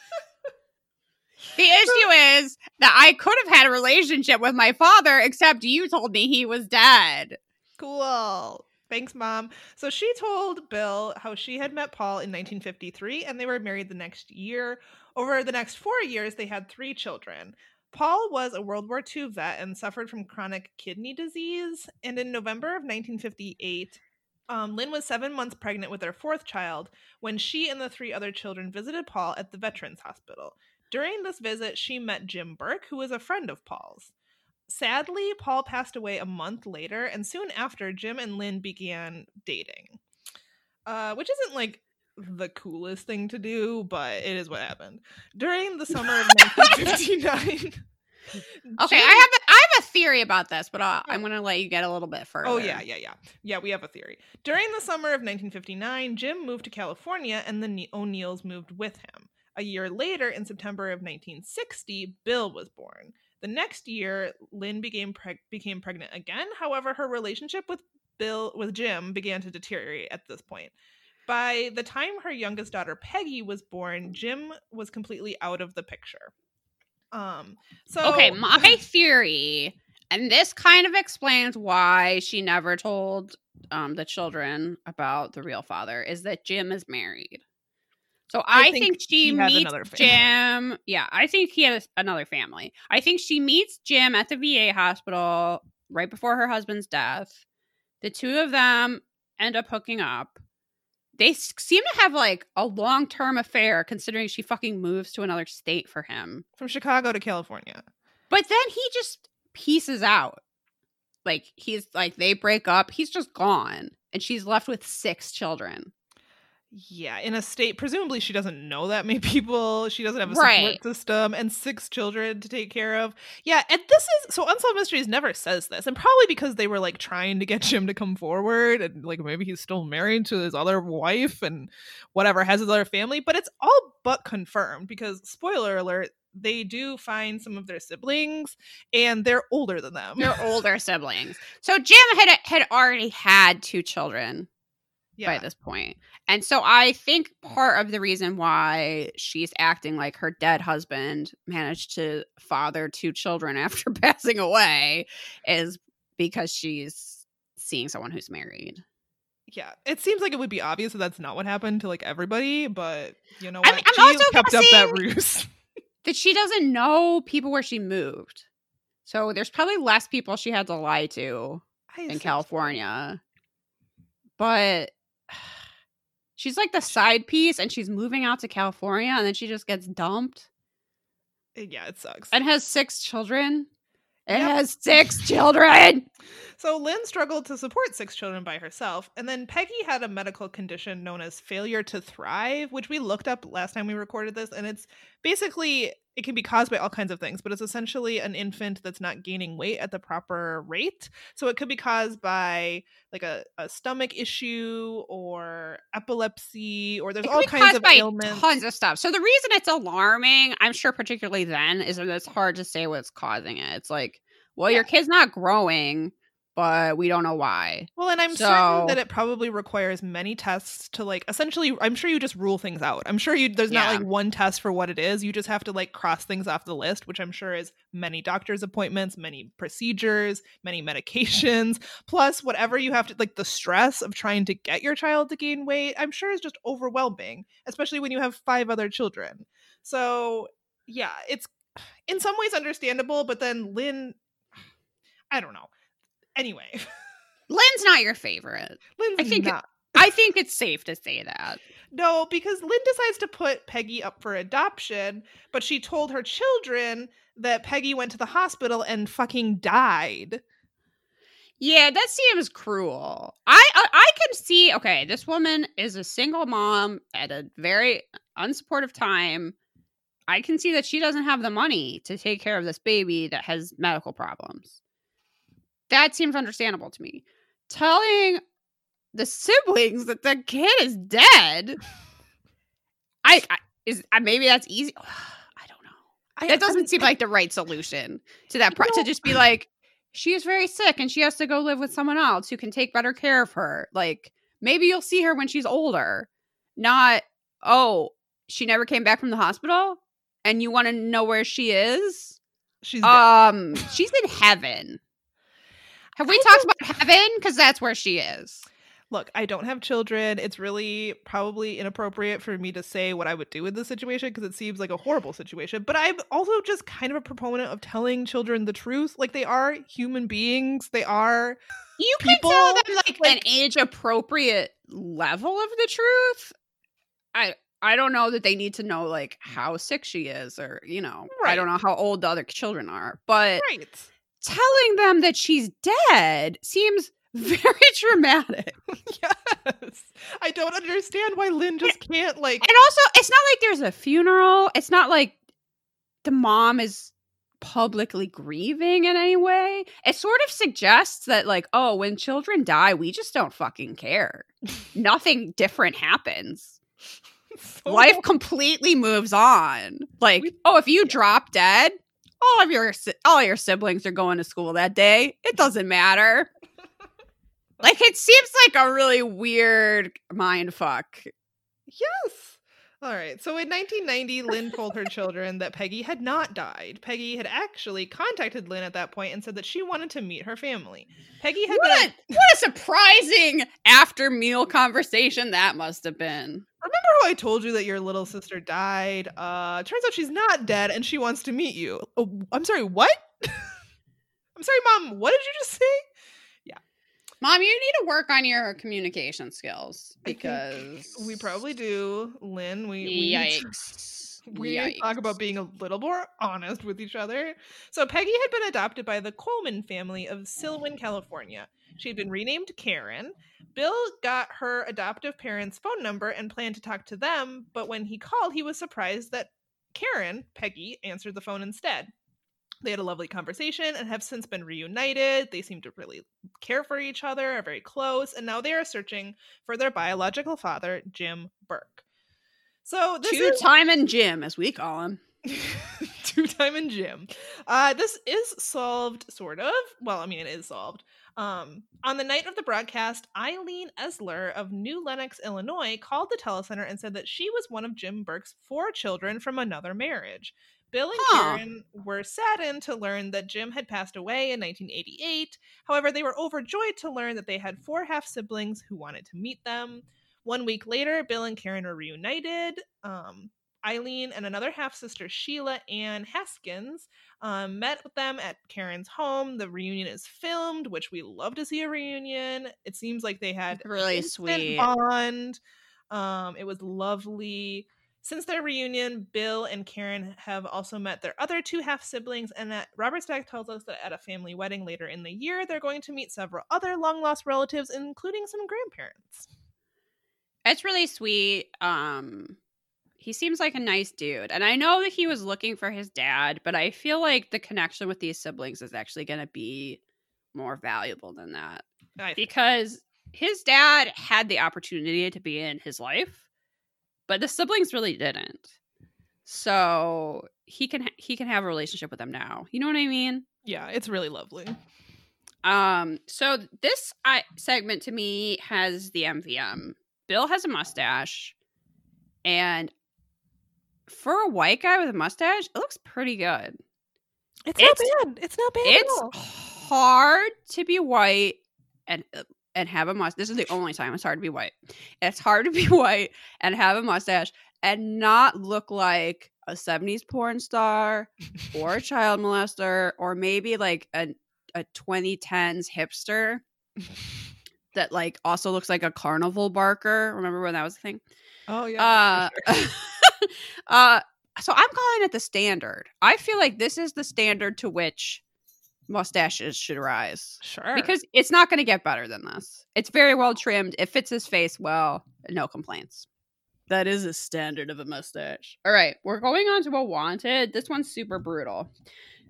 the issue is that I could have had a relationship with my father, except you told me he was dead. Cool. Thanks, mom. So she told Bill how she had met Paul in 1953 and they were married the next year. Over the next four years, they had three children. Paul was a World War II vet and suffered from chronic kidney disease. And in November of 1958, um, Lynn was seven months pregnant with their fourth child when she and the three other children visited Paul at the Veterans Hospital. During this visit, she met Jim Burke, who was a friend of Paul's. Sadly, Paul passed away a month later, and soon after, Jim and Lynn began dating. Uh, which isn't like the coolest thing to do, but it is what happened. During the summer of 1959. Okay, Jim- I have a, I have a theory about this, but uh, I'm going to let you get a little bit further. Oh yeah, yeah, yeah. Yeah, we have a theory. During the summer of 1959, Jim moved to California and the Ne- O'Neills moved with him. A year later, in September of 1960, Bill was born. The next year, Lynn became preg- became pregnant again. However, her relationship with Bill with Jim began to deteriorate at this point. By the time her youngest daughter Peggy was born, Jim was completely out of the picture. Um. So Okay, my theory, and this kind of explains why she never told um, the children about the real father, is that Jim is married. So I I, think think, she he meets. Jim. Yeah, I think he has another family. I think she meets Jim at the VA hospital right before her husband's death. The two of them end up hooking up. They seem to have like a long term affair, considering she fucking moves to another state for him. from Chicago to California. But then he just pieces out. Like he's like they break up, he's just gone. And she's left with six children. Yeah, in a state, presumably she doesn't know that many people. She doesn't have a support Right. system and six children to take care of. Yeah, and this is so Unsolved Mysteries never says this, and probably because they were like trying to get Jim to come forward, and like maybe he's still married to his other wife and whatever has his other family. But it's all but confirmed because spoiler alert, they do find some of their siblings, and they're older than them. They're older siblings. So Jim had had already had two children yeah, by this point. And so I think part of the reason why she's acting like her dead husband managed to father two children after passing away is because she's seeing someone who's married. yeah. It seems like it would be obvious that that's not what happened to like everybody, but you know what? I'm she also kept up that ruse. that she doesn't know people where she moved. So there's probably less people she had to lie to I in. California. But she's like the side piece and she's moving out to California and then she just gets dumped Uh, Yeah, it sucks. and has six children. It Yep. has six children. So Lynn struggled to support six children by herself, and then Peggy had a medical condition known as failure to thrive, which we looked up last time we recorded this, and it's basically it can be caused by all kinds of things, but it's essentially an infant that's not gaining weight at the proper rate. So it could be caused by like a, a stomach issue or epilepsy, or there's all kinds of ailments. tons of stuff. So the reason it's alarming, I'm sure, particularly then, is that it's hard to say what's causing it. It's like, well, your kid's not growing, but we don't know why. Well, and I'm So- certain that it probably requires many tests to like essentially I'm sure you just rule things out. I'm sure you there's not like one test for what it is. You just have to like cross things off the list, which I'm sure is many doctor's appointments, many procedures, many medications, plus whatever you have to like the stress of trying to get your child to gain weight, I'm sure is just overwhelming, especially when you have five other children. So, yeah, it's in some ways understandable, but then Lynn I don't know. Anyway, Lynn's not your favorite. Lynn's I think- not. I think it's safe to say that. No, because Lynn decides to put Peggy up for adoption, but she told her children that Peggy went to the hospital and fucking died. Yeah, that seems cruel. I, I I can see. Okay, this woman is a single mom at a very unsupportive time. I can see that she doesn't have the money to take care of this baby that has medical problems. That seems understandable to me. Telling the siblings that the kid is dead. I, I is maybe that's easy. I don't know. I, That doesn't I seem like the right solution to that. Pro- To just be like, she is very sick and she has to go live with someone else who can take better care of her. Like maybe you'll see her when she's older. Not oh, she never came back from the hospital, and you want to know where she is. she's dead. Um, she's in heaven. Have we I talked about heaven? Because that's where she is. Look, I don't have children. It's really probably inappropriate for me to say what I would do in this situation because it seems like a horrible situation. But I'm also just kind of a proponent of telling children the truth. Like they are human beings. They are You can People, tell them like, an age appropriate level of the truth. I I don't know that they need to know like how sick she is or you know I don't know how old the other children are, but right. Telling them that she's dead seems very dramatic. yes. I don't understand why Lynn just can't like And also, it's not like there's a funeral. It's not like the mom is publicly grieving in any way. It sort of suggests that, like, oh, when children die, we just don't fucking care. Nothing different happens. so- Life completely moves on. Like, We- oh, if you drop dead, all of your all your siblings are going to school that day. It doesn't matter. Like, it seems like a really weird mind fuck. Yes. All right. So in 1990, Lynn told her children that Peggy had not died. Peggy had actually contacted Lynn at that point and said that she wanted to meet her family. Peggy had What been. a, what a surprising after meal conversation that must have been. Remember how I told you that your little sister died? Uh, turns out she's not dead and she wants to meet you. Oh, I'm sorry. What? I'm sorry, mom. What did you just say? Mom, you need to work on your communication skills because We probably do, Lynn. We, we Yikes. we need to talk about being a little more honest with each other. So Peggy had been adopted by the Coleman family of Silwan, California. She had been renamed Karen. Bill got her adoptive parents' phone number and planned to talk to them, but when he called, he was surprised that Karen, Peggy, answered the phone instead. They had a lovely conversation and have since been reunited. They seem to really care for each other, are very close, and now they are searching for their biological father, Jim Burke. So this Two is time and Jim, as we call him. two time and Jim. Uh, this is solved, sort of. Well, I mean, it is solved. Um, on the night of the broadcast, Eileen Esler of New Lenox, Illinois, called the telecenter and said that she was one of Jim Burke's four children from another marriage. Bill and Huh. Karen were saddened to learn that Jim had passed away in 1988. However, they were overjoyed to learn that they had four half siblings who wanted to meet them. One week later, Bill and Karen were reunited. Um, Eileen and another half sister, Sheila Ann Haskins, um, met with them at Karen's home. The reunion is filmed, which we love to see a reunion. It seems like they had Really sweet. bond. Um, it was lovely. Since their reunion, Bill and Karen have also met their other two half siblings, and that Robert Stack tells us that at a family wedding later in the year, they're going to meet several other long lost relatives, including some grandparents. It's really sweet. Um, he seems like a nice dude, and I know that he was looking for his dad, but I feel like the connection with these siblings is actually going to be more valuable than that because his dad had the opportunity to be in his life, but the siblings really didn't. So he can he can have a relationship with them now. You know what I mean? Yeah, it's really lovely. Um, so this I, segment to me has the MVM. Bill has a mustache, and for a white guy with a mustache, it looks pretty good. It's, It's- not bad. It's not bad. It's hard to be white and and have a mustache. This is the only time it's hard to be white. It's hard to be white and have a mustache and not look like a 70s porn star or a child molester or maybe like a, a 2010s hipster that like also looks like a carnival barker. Remember when that was a thing? Oh yeah. Uh, uh, so I'm calling it the standard. I feel like this is the standard to which mustaches should rise sure. because it's not going to get better than this. It's very well trimmed. It fits his face well. No complaints. That is a standard of a mustache. All right, we're going on to a wanted. This one's super brutal.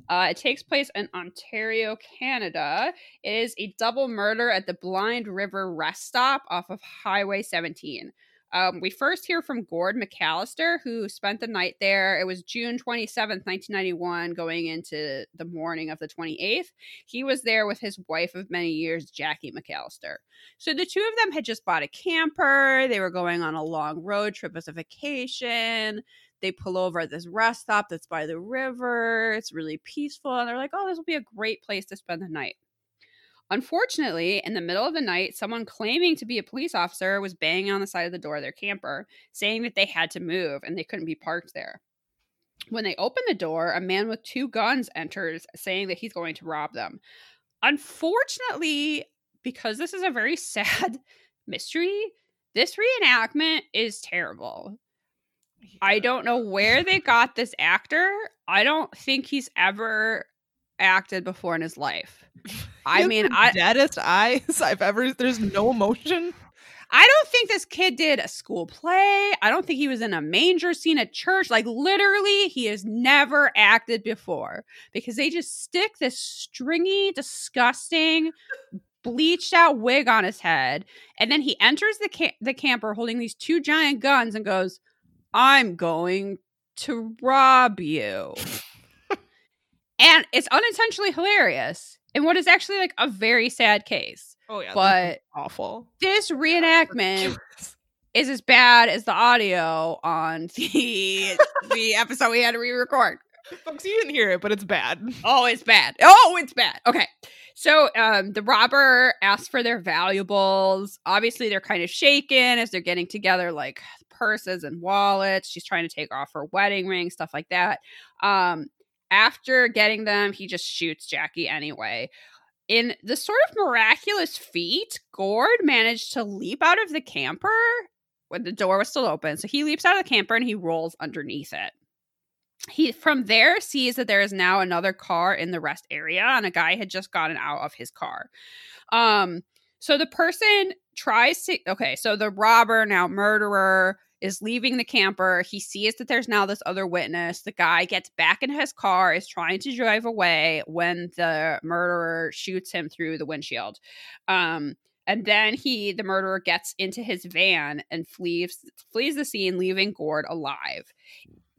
Uh, it takes place in Ontario, Canada. It is a double murder at the Blind River rest stop off of Highway 17. Um, we first hear from Gord McAllister, who spent the night there. It was June 27th, 1991, going into the morning of the 28th. He was there with his wife of many years, Jackie McAllister. So the two of them had just bought a camper. They were going on a long road trip as a vacation. They pull over at this rest stop that's by the river. It's really peaceful. And they're like, oh, this will be a great place to spend the night. Unfortunately, in the middle of the night, someone claiming to be a police officer was banging on the side of the door of their camper, saying that they had to move and they couldn't be parked there. When they open the door, a man with two guns enters, saying that he's going to rob them. Unfortunately, because this is a very sad mystery, this reenactment is terrible. I don't know where they got this actor. I don't think he's ever acted before in his life. I mean, I deadest eyes I've ever. There's no emotion. I don't think this kid did a school play. I don't think he was in a manger scene at church. Like literally, he has never acted before because they just stick this stringy, disgusting, bleached out wig on his head, and then he enters the ca- the camper holding these two giant guns and goes, "I'm going to rob you." And it's unintentionally hilarious in what is actually like a very sad case. Oh yeah, but awful. This reenactment is as bad as the audio on the the episode we had to re-record. Folks, you didn't hear it, but it's bad. Oh, it's bad. Oh, it's bad. Okay. So um, the robber asks for their valuables. Obviously, they're kind of shaken as they're getting together like purses and wallets. She's trying to take off her wedding ring, stuff like that. Um, after getting them, he just shoots Jackie anyway. In the sort of miraculous feat, Gord managed to leap out of the camper when the door was still open. So he leaps out of the camper and he rolls underneath it. He from there sees that there is now another car in the rest area and a guy had just gotten out of his car. Um so the person tries to okay, so the robber now murderer is leaving the camper. He sees that there's now this other witness. The guy gets back in his car, is trying to drive away when the murderer shoots him through the windshield. Um, and then he, the murderer, gets into his van and flees flees the scene, leaving Gord alive.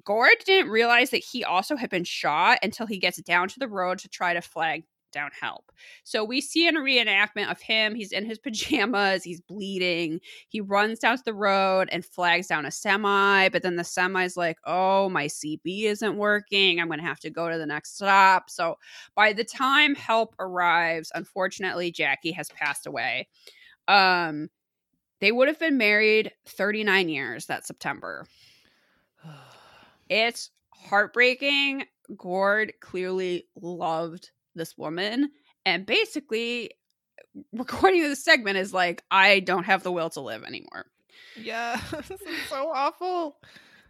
Gord didn't realize that he also had been shot until he gets down to the road to try to flag down help. So we see in a reenactment of him. He's in his pajamas, he's bleeding. He runs down to the road and flags down a semi, but then the semi's like, oh, my CB isn't working. I'm going to have to go to the next stop. So by the time help arrives, unfortunately, Jackie has passed away. Um, they would have been married 39 years that September. it's heartbreaking. Gord clearly loved this woman and basically uh, recording this segment is like i don't have the will to live anymore. Yeah this is so awful.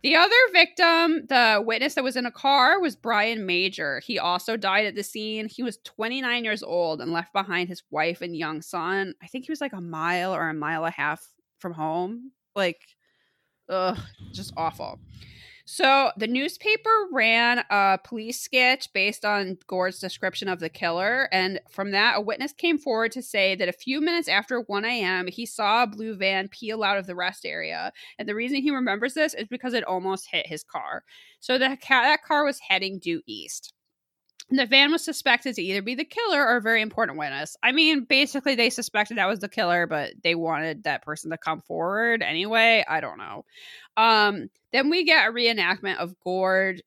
The other victim the witness that was in a car was brian major. He also died at the scene. He was 29 years old and left behind his wife and young son. I think he was like a mile or a mile and a half from home. Like ugh just awful so the newspaper ran a police sketch based on Gord's description of the killer. And from that, a witness came forward to say that a few minutes after 1 a.m., he saw a blue van peel out of the rest area. And the reason he remembers this is because it almost hit his car. So the, that car was heading due east. The van was suspected to either be the killer or a very important witness. I mean, basically, they suspected that was the killer, but they wanted that person to come forward anyway. I don't know. Um, then we get a reenactment of Gord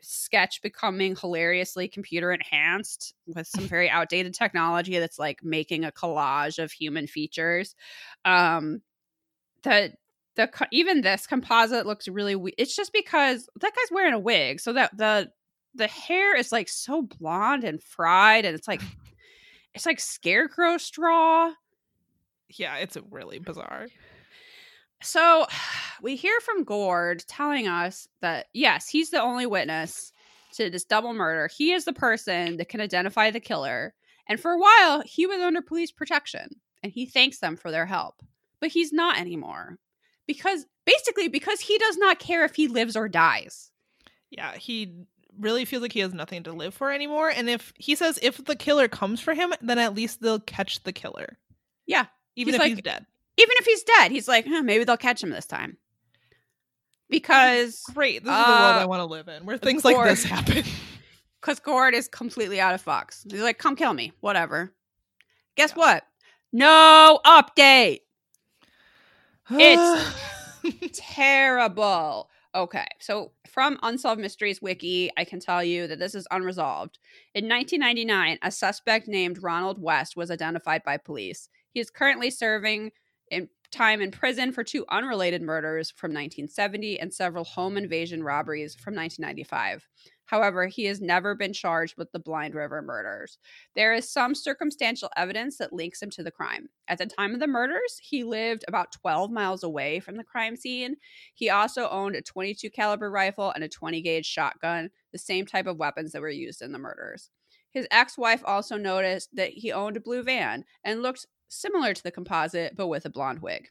sketch becoming hilariously computer enhanced with some very outdated technology that's like making a collage of human features. Um, the the even this composite looks really we- it's just because that guy's wearing a wig so that the the hair is like so blonde and fried and it's like It's like scarecrow straw. Yeah, it's really bizarre. So we hear from Gord telling us that yes, he's the only witness to this double murder. He is the person that can identify the killer. And for a while, he was under police protection and he thanks them for their help. But he's not anymore. Because basically, because he does not care if he lives or dies. Yeah, he really feels like he has nothing to live for anymore. And if he says if the killer comes for him, then at least they'll catch the killer. Yeah. Even He's if like- he's dead. Even if he's dead, he's like, "Huh, maybe they'll catch him this time. Because Great. This is the world Uh, I want to live in, where things like this happen. because Gord is completely out of fucks. He's like, come kill me. Whatever. Guess what? No update. It's- Terrible. Okay, so from Unsolved Mysteries Wiki, I can tell you that this is unresolved. In 1999, a suspect named Ronald West was identified by police. He is currently serving in time in prison for two unrelated murders from 1970 and several home invasion robberies from 1995. However, he has never been charged with the Blind River murders. There is some circumstantial evidence that links him to the crime. At the time of the murders, he lived about 12 miles away from the crime scene. He also owned a 22 caliber rifle and a 20 gauge shotgun, the same type of weapons that were used in the murders. His ex-wife also noticed that he owned a blue van and looked similar to the composite but with a blonde wig.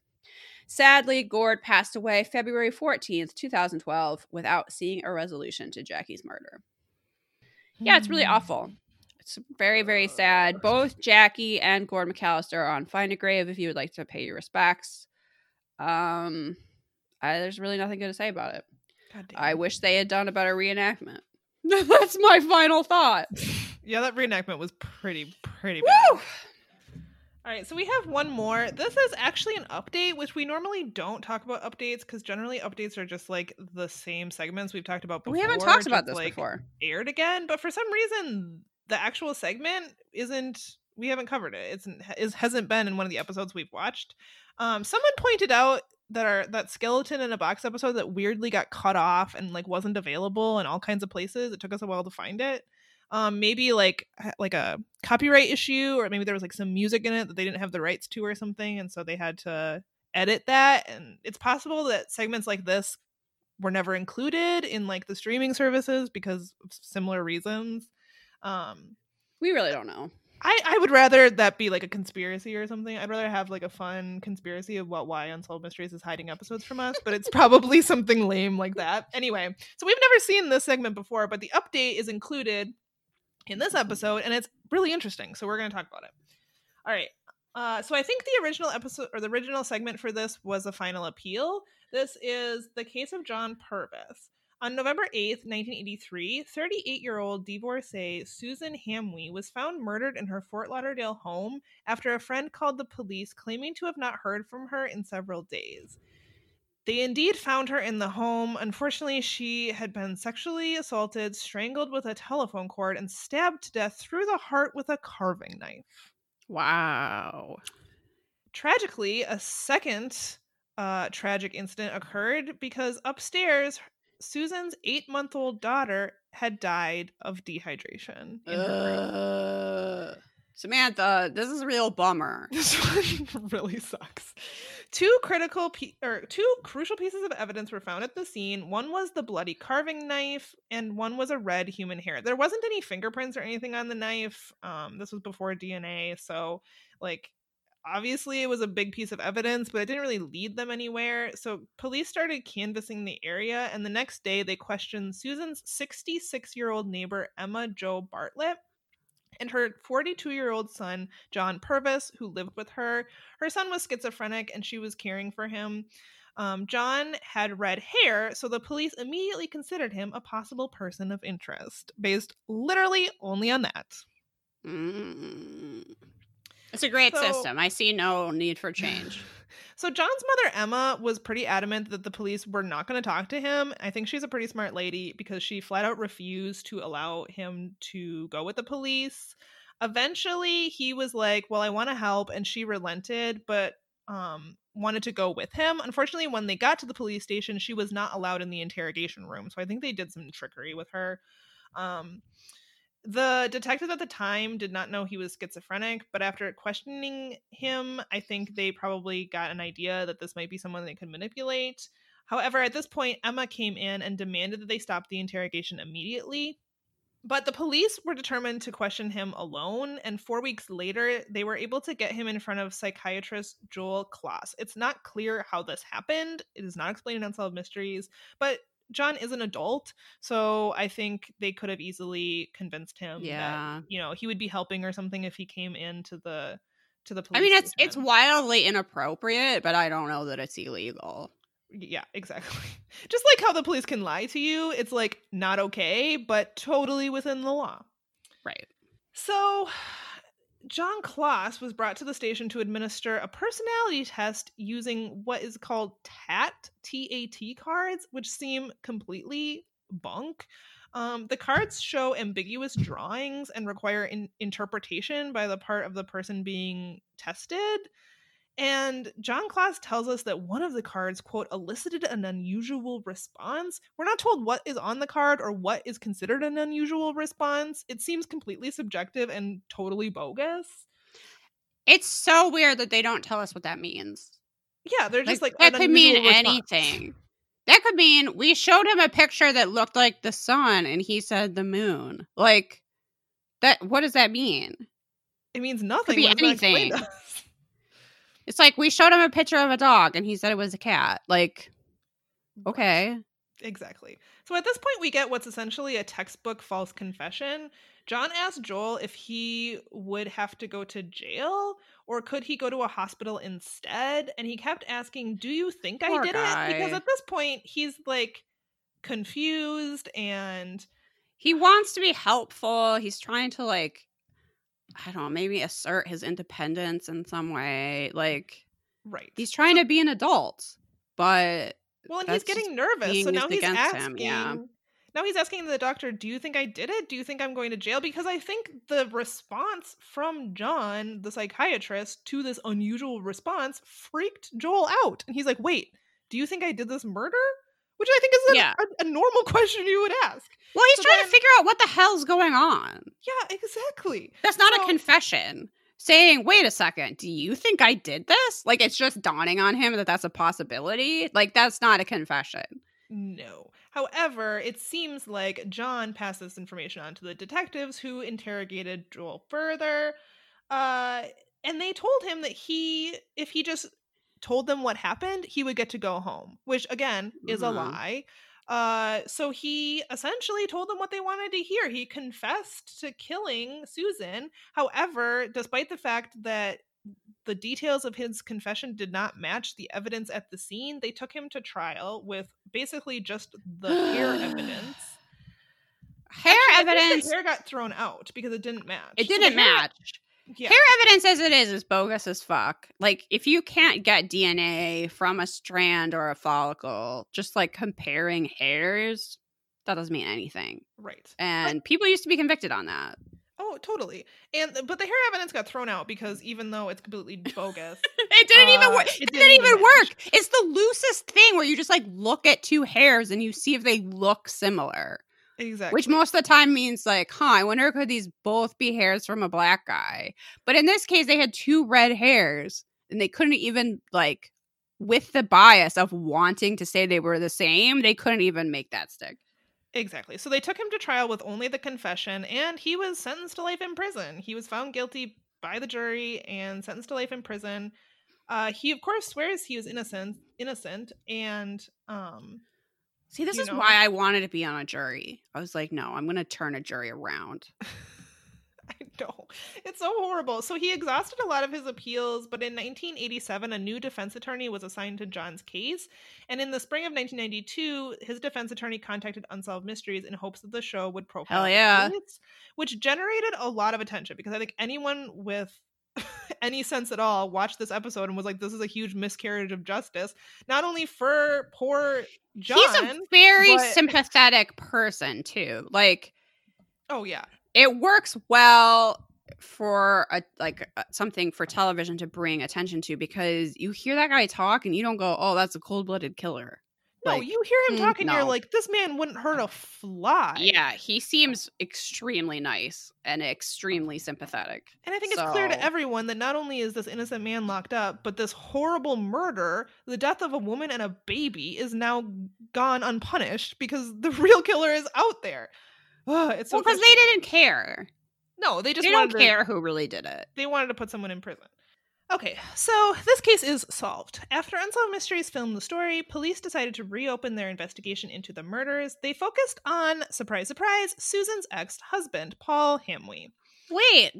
Sadly, Gord passed away February 14th, 2012, without seeing a resolution to Jackie's murder. Yeah, it's really awful. It's very, very sad. Both Jackie and Gord McAllister are on Find a Grave if you would like to pay your respects. Um, I, there's really nothing good to say about it. God damn. I wish they had done a better reenactment. That's my final thought. Yeah, that reenactment was pretty, pretty bad. Woo! All right, so we have one more. This is actually an update, which we normally don't talk about updates because generally updates are just like the same segments we've talked about before. We haven't talked about this like, before. Aired again, but for some reason, the actual segment isn't. We haven't covered it. It's it hasn't been in one of the episodes we've watched. Um, someone pointed out that our that skeleton in a box episode that weirdly got cut off and like wasn't available in all kinds of places. It took us a while to find it um maybe like like a copyright issue or maybe there was like some music in it that they didn't have the rights to or something and so they had to edit that and it's possible that segments like this were never included in like the streaming services because of similar reasons um We really don't know. I, I would rather that be like a conspiracy or something. I'd rather have like a fun conspiracy of what why Unsolved Mysteries is hiding episodes from us, but it's probably something lame like that. Anyway, so we've never seen this segment before, but the update is included in this episode, and it's really interesting. So we're going to talk about it. All right. Uh, so I think the original episode or the original segment for this was a final appeal. This is the case of John Purvis. On November 8th, 1983, 38 year old divorcee Susan Hamwee was found murdered in her Fort Lauderdale home after a friend called the police claiming to have not heard from her in several days. They indeed found her in the home. Unfortunately, she had been sexually assaulted, strangled with a telephone cord, and stabbed to death through the heart with a carving knife. Wow. Tragically, a second uh, tragic incident occurred because upstairs, Susan's eight month old daughter had died of dehydration. Samantha, this is a real bummer. This one really sucks. Two critical pe- or two crucial pieces of evidence were found at the scene. One was the bloody carving knife, and one was a red human hair. There wasn't any fingerprints or anything on the knife. Um, this was before DNA, so like obviously it was a big piece of evidence, but it didn't really lead them anywhere. So police started canvassing the area, and the next day they questioned Susan's 66 year old neighbor Emma Joe Bartlett and her 42 year old son, John Purvis, who lived with her. Her son was schizophrenic and she was caring for him. Um, John had red hair, so the police immediately considered him a possible person of interest, based literally only on that. Mm. It's a great So- system. I see no need for change. So John's mother Emma was pretty adamant that the police were not going to talk to him. I think she's a pretty smart lady because she flat out refused to allow him to go with the police. Eventually, he was like, "Well, I want to help," and she relented, but um wanted to go with him. Unfortunately, when they got to the police station, she was not allowed in the interrogation room. So I think they did some trickery with her. Um The detective at the time did not know he was schizophrenic, but after questioning him, I think they probably got an idea that this might be someone they could manipulate. However, at this point, Emma came in and demanded that they stop the interrogation immediately. But the police were determined to question him alone, and four weeks later, they were able to get him in front of psychiatrist Joel Klaas. It's not clear how this happened, it is not explained in Unsolved Mysteries, but John is an adult, so I think they could have easily convinced him Yeah. that you know he would be helping or something if he came into the to the police. I mean, it's it's wildly inappropriate, but I don't know that it's illegal. yeah, exactly. Just like how the police can lie to you, it's like not okay, but totally within the law. Right. So, John Kloss was brought to the station to administer a personality test using what is called TAT, T-A-T cards, which seem completely bunk. Um, the cards show ambiguous drawings and require in- interpretation by the part of the person being tested. And John Class tells us that one of the cards, quote, elicited an unusual response. We're not told what is on the card or what is considered an unusual response. It seems completely subjective and totally bogus. It's so weird that they don't tell us what that means. Yeah, they're just like, that could mean response. anything. That could mean we showed him a picture that looked like the sun and he said the moon. Like that what does that mean? It means nothing. be when it's anything. It's like we showed him a picture of a dog and he said it was a cat. Like okay. Exactly. So at this point, we get what's essentially a textbook false confession. John asked Joel if he would have to go to jail or could he go to a hospital instead. And he kept asking, Do you think I Poor did it? Because at this point, he's like confused and He wants to be helpful. He's trying to like I don't know, maybe assert his independence in some way. Like right. he's trying to be an adult. But well, and he's getting nervous. So now he's asking. him, yeah. Now he's asking the doctor, "Do you think I did it? Do you think I'm going to jail?" Because I think the response from John, the psychiatrist, to this unusual response freaked Joel out, and he's like, "Wait, do you think I did this murder?" Which I think is a, Yeah. a, a normal question you would ask. well, he's So trying then- to figure out what the hell's going on. Yeah, exactly. That's not So- a confession. Saying, wait a second, do you think I did this? Like, it's just dawning on him that that's a possibility. Like, that's not a confession. No. However, it seems like John passed this information on to the detectives who interrogated Joel further. Uh, and they told him that he, if he just told them what happened, he would get to go home, which again is a Mhm. lie. Uh, so he essentially told them what they wanted to hear. He confessed to killing Susan. However, despite the fact that the details of his confession did not match the evidence at the scene, they took him to trial with basically just the hair evidence. Hair Actually, evidence, hair got thrown out because it didn't match. it didn't hair- match. Yeah. Hair evidence as it is is bogus as fuck. Like, if you can't get DNA from a strand or a follicle, just like comparing hairs, that doesn't mean anything. right. And people used to be convicted on that. Oh, totally. And but the hair evidence got thrown out because even though it's completely bogus, It didn't even Uh, work. it It, didn't didn't, even even match. work. It's the loosest thing where you just like look at two hairs and you see if they look similar. Exactly. Which most of the time means like, huh, I wonder could these both be hairs from a black guy? But in this case, they had two red hairs and they couldn't even like with the bias of wanting to say they were the same, they couldn't even make that stick. Exactly. So they took him to trial with only the confession, and he was sentenced to life in prison. He was found guilty by the jury and sentenced to life in prison. Uh, he of course swears he was innocent, innocent, and um, See, this You is know? why I wanted to be on a jury. I was like, no, I'm going to turn a jury around. I know it's so horrible. So he exhausted a lot of his appeals, but in 1987, a new defense attorney was assigned to John's case, and in the spring of 1992, his defense attorney contacted Unsolved Mysteries in hopes that the show would profile Hell the yeah. case, which generated a lot of attention because I think anyone with any sense at all watched this episode and was like, "This is a huge miscarriage of justice." Not only for poor John, He's a very but- sympathetic person, too. Like, oh yeah, it works well for a like uh, something for television to bring attention to because you hear that guy talk and you don't go, "Oh, that's a cold-blooded killer." No, Like, you hear him mm, talking, you're like, this man wouldn't hurt a fly. Yeah, he seems extremely nice and extremely sympathetic. And I think it's clear to everyone that not only is this innocent man locked up, but this horrible murder, the death of a woman and a baby, is now gone unpunished because the real killer is out there. Ugh, it's so Well, because they didn't care. No, they just They don't to- care who really did it. they wanted to put someone in prison. Okay, so this case is solved. After Unsolved Mysteries filmed the story, police decided to reopen their investigation into the murders. They focused on, surprise, surprise, Susan's ex husband, Paul Hamwee. Wait,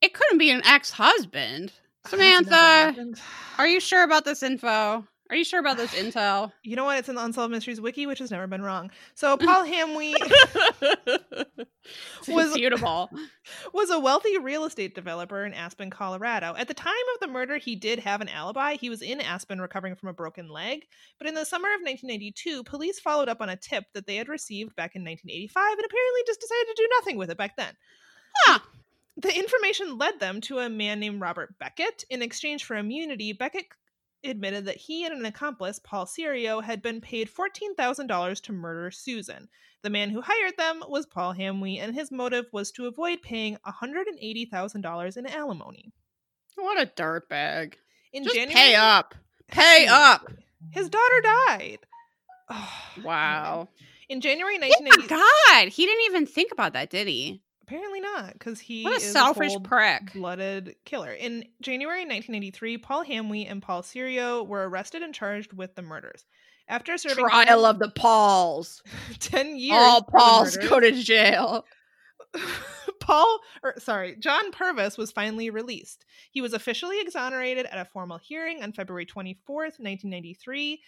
it couldn't be an ex-husband. Samantha, are you sure about this info? Are you sure about this intel? You know what? It's in the Unsolved Mysteries wiki, which has never been wrong. So Paul Hamwee Was- Beautiful. was a wealthy real estate developer in Aspen, Colorado. At the time of the murder, he did have an alibi. He was in Aspen recovering from a broken leg. But in the summer of 1992, police followed up on a tip that they had received back in 1985 and apparently just decided to do nothing with it back then. Huh. The information led them to a man named Robert Beckett. In exchange for immunity, Beckett admitted that he and an accomplice, Paul Serio, had been paid $14,000 to murder Susan. The man who hired them was Paul Hamwee, and his motive was to avoid paying $180,000 in alimony. What a dirtbag. In Just January, pay up. Pay up. His daughter died. Oh, Wow. In January He 1980, forgot. He didn't even think about that, did he? Apparently not, because he What a is selfish cold prick. blooded killer. In January 1983, Paul Hamwee and Paul Serio were arrested and charged with the murders. After serving Trial of the Pauls. 10 years, All Pauls murders, go to jail. Paul, or sorry, John Purvis was finally released. He was officially exonerated at a formal hearing on February 24th, 1993,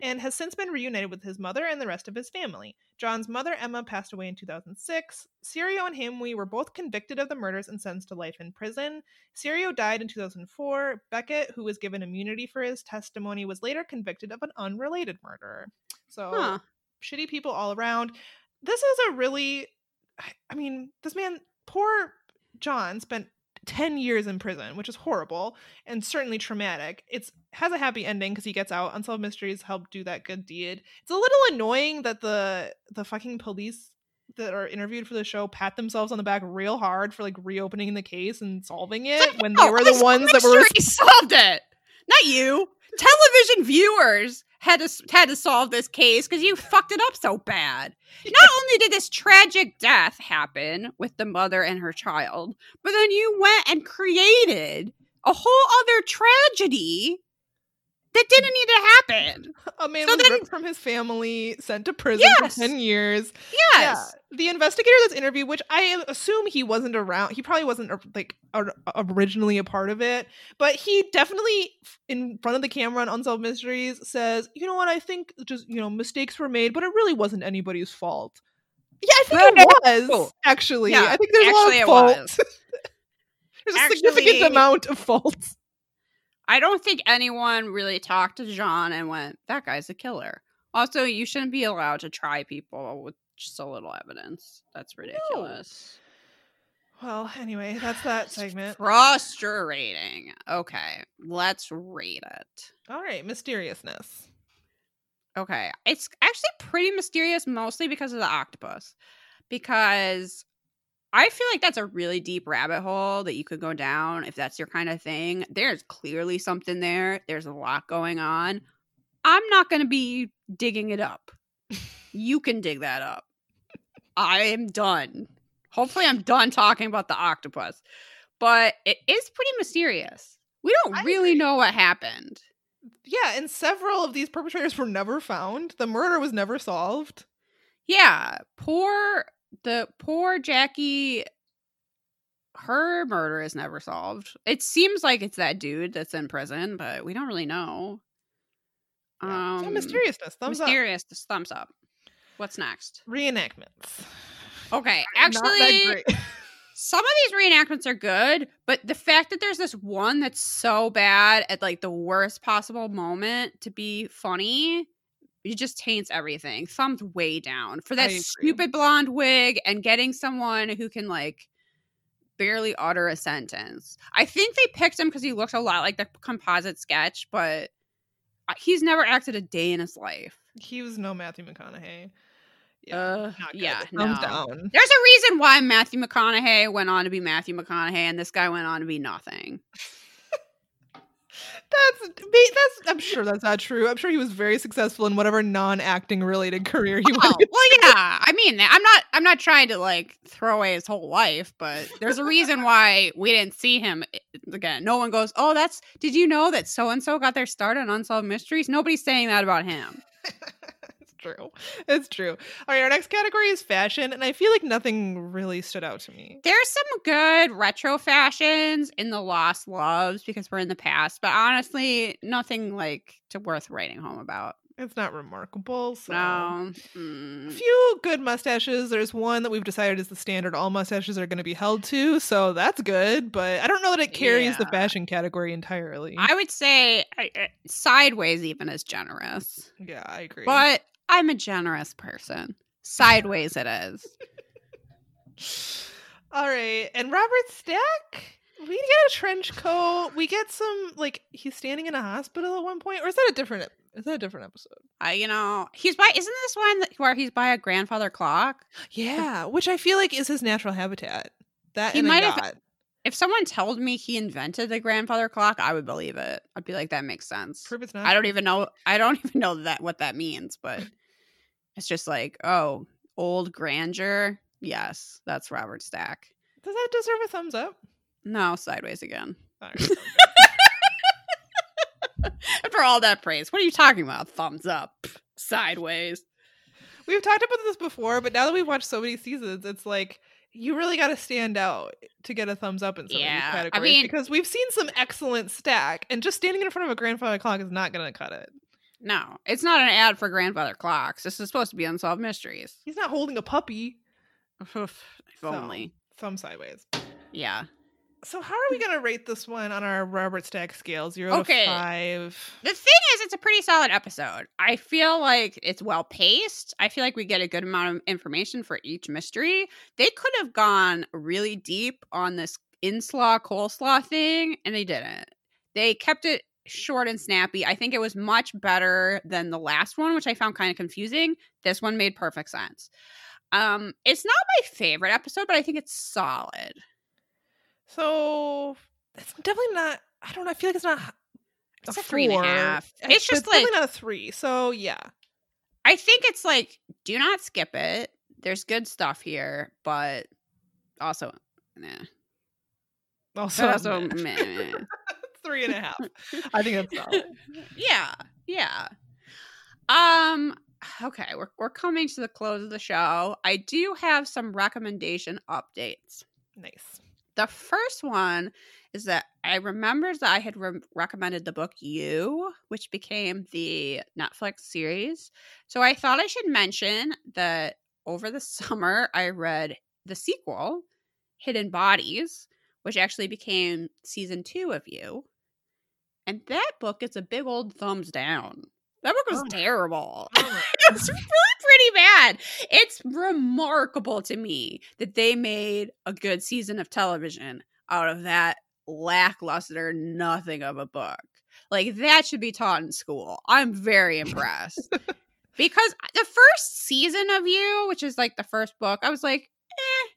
and has since been reunited with his mother and the rest of his family. John's mother, Emma, passed away in 2006. Serio and Hamwee were both convicted of the murders and sentenced to life in prison. Serio died in 2004. Beckett, who was given immunity for his testimony, was later convicted of an unrelated murder. So, Huh. shitty people all around. This is a really, I- I mean, this man, poor John, spent 10 years in prison, which is horrible and certainly traumatic. It's has a happy ending because he gets out. Unsolved Mysteries helped do that good deed. It's a little annoying that the the fucking police that are interviewed for the show pat themselves on the back real hard for like reopening the case and solving it when they Oh, were the ones that were solved it. Not you. Television viewers had to had to solve this case because you fucked it up so bad. Not only did this tragic death happen with the mother and her child, but then you went and created a whole other tragedy that didn't need to happen. a man So was then- ripped from his family, sent to prison Yes. for 10 years. Yes. Yeah. The investigator that's interviewed, which I assume he wasn't around, he probably wasn't like originally a part of it, but he definitely in front of the camera on Unsolved Mysteries says, "You know what? I think just, you know, mistakes were made, but it really wasn't anybody's fault." Yeah, I think it was actually. Yeah, I think there's actually a lot of fault. there's a significant amount of fault. I don't think anyone really talked to John and went, that guy's a killer. Also, you shouldn't be allowed to try people with just a little evidence. That's ridiculous. Well, anyway, that's that segment. Frustrating. Okay, let's rate it. All right, mysteriousness. Okay, it's actually pretty mysterious, mostly because of the octopus. Because I feel like that's a really deep rabbit hole that you could go down if that's your kind of thing. There's clearly something there. There's a lot going on. I'm not going to be digging it up. you can dig that up. I am done. Hopefully, I'm done talking about the octopus. But it is pretty mysterious. We don't I really agree. know what happened. Yeah, and several of these perpetrators were never found. The murder was never solved. Yeah, poor the poor Jackie. Her murder is never solved. It seems like it's that dude that's in prison, but we don't really know. Yeah. so Um, mysteriousness, thumbs mysterious. just thumbs up. What's next? Reenactments. Okay, actually, some of these reenactments are good, but the fact that there's this one that's so bad at like the worst possible moment to be funny, it just taints everything. Thumbs way down for that stupid blonde wig and getting someone who can like barely utter a sentence. I think they picked him because he looked a lot like the composite sketch, but he's never acted a day in his life. He was no Matthew McConaughey. Uh, not yeah, Thumbs no. down. There's a reason why Matthew McConaughey went on to be Matthew McConaughey, and this guy went on to be nothing. That's that's. I'm sure that's not true. I'm sure he was very successful in whatever non-acting related career he Oh, went. well, yeah. I mean, I'm not. I'm not trying to like throw away his whole life, but there's a reason why we didn't see him eh, again. No one goes, "Oh, that's." Did you know that so and so got their start on Unsolved Mysteries? Nobody's saying that about him. it's true. It's true. All right, our next category is fashion, and I feel like nothing really stood out to me. There's some good retro fashions in the Lost Loves because we're in the past, but honestly, nothing like to worth writing home about. It's not remarkable. So. No. A Mm. few good mustaches. There's one that we've decided is the standard all mustaches are going to be held to, so that's good. But I don't know that it carries the fashion category entirely. I would say I, I- sideways even is generous, yeah, I agree. but I'm a generous person. Sideways it is. all right, and Robert Stack. We get a trench coat. We get some like he's standing in a hospital at one point, or is that a different? Is that a different episode? I, you know, he's by. Isn't this one that, where he's by a grandfather clock? Yeah, which I feel like is his natural habitat. That He might have-. If someone told me he invented the grandfather clock, I would believe it. I'd be like, that makes sense. Prove it's not. I don't even know. I don't even know that what that means, but it's just like, oh, old grandeur. Yes, that's Robert Stack. Does that deserve a thumbs up? No, sideways again. Right. After all that praise, what are you talking about? Thumbs up, sideways. We've talked about this before, but now that we've watched so many seasons, it's like you really got to stand out to get a thumbs up in some Yeah, of these categories mean- because we've seen some excellent stack, and just standing in front of a grandfather clock is not going to cut it. No, it's not an ad for grandfather clocks. This is supposed to be unsolved mysteries. He's not holding a puppy. if So, only. Thumb sideways. Yeah. So how are we going to rate this one on our Robert Stack scale? Zero Okay. to five. The thing is, it's a pretty solid episode. I feel like it's well paced. I feel like we get a good amount of information for each mystery. They could have gone really deep on this inslaw coleslaw thing, and they didn't. They kept it short and snappy. I think it was much better than the last one, which I found kind of confusing. This one made perfect sense. Um, it's not my favorite episode, but I think it's solid. So it's definitely not. I don't know. I feel like it's not. It's a three and a half. I- It's just definitely like- not a three. So yeah. I think it's like do not skip it. There's good stuff here, but also nah. Also, also meh. meh. three and a half. I think that's solid. yeah, yeah. Um okay, we're we're coming to the close of the show. I do have some recommendation updates. Nice. The first one is that I remember that I had re- recommended the book You, which became the Netflix series. So I thought I should mention that over the summer I read the sequel, Hidden Bodies, which actually became season two of You. And that book gets a big old thumbs down. That book was Oh. terrible. Oh it's really pretty bad. It's remarkable to me that they made a good season of television out of that lackluster nothing of a book. Like that should be taught in school. I'm very impressed. because the first season of you, which is like the first book, I was like, eh.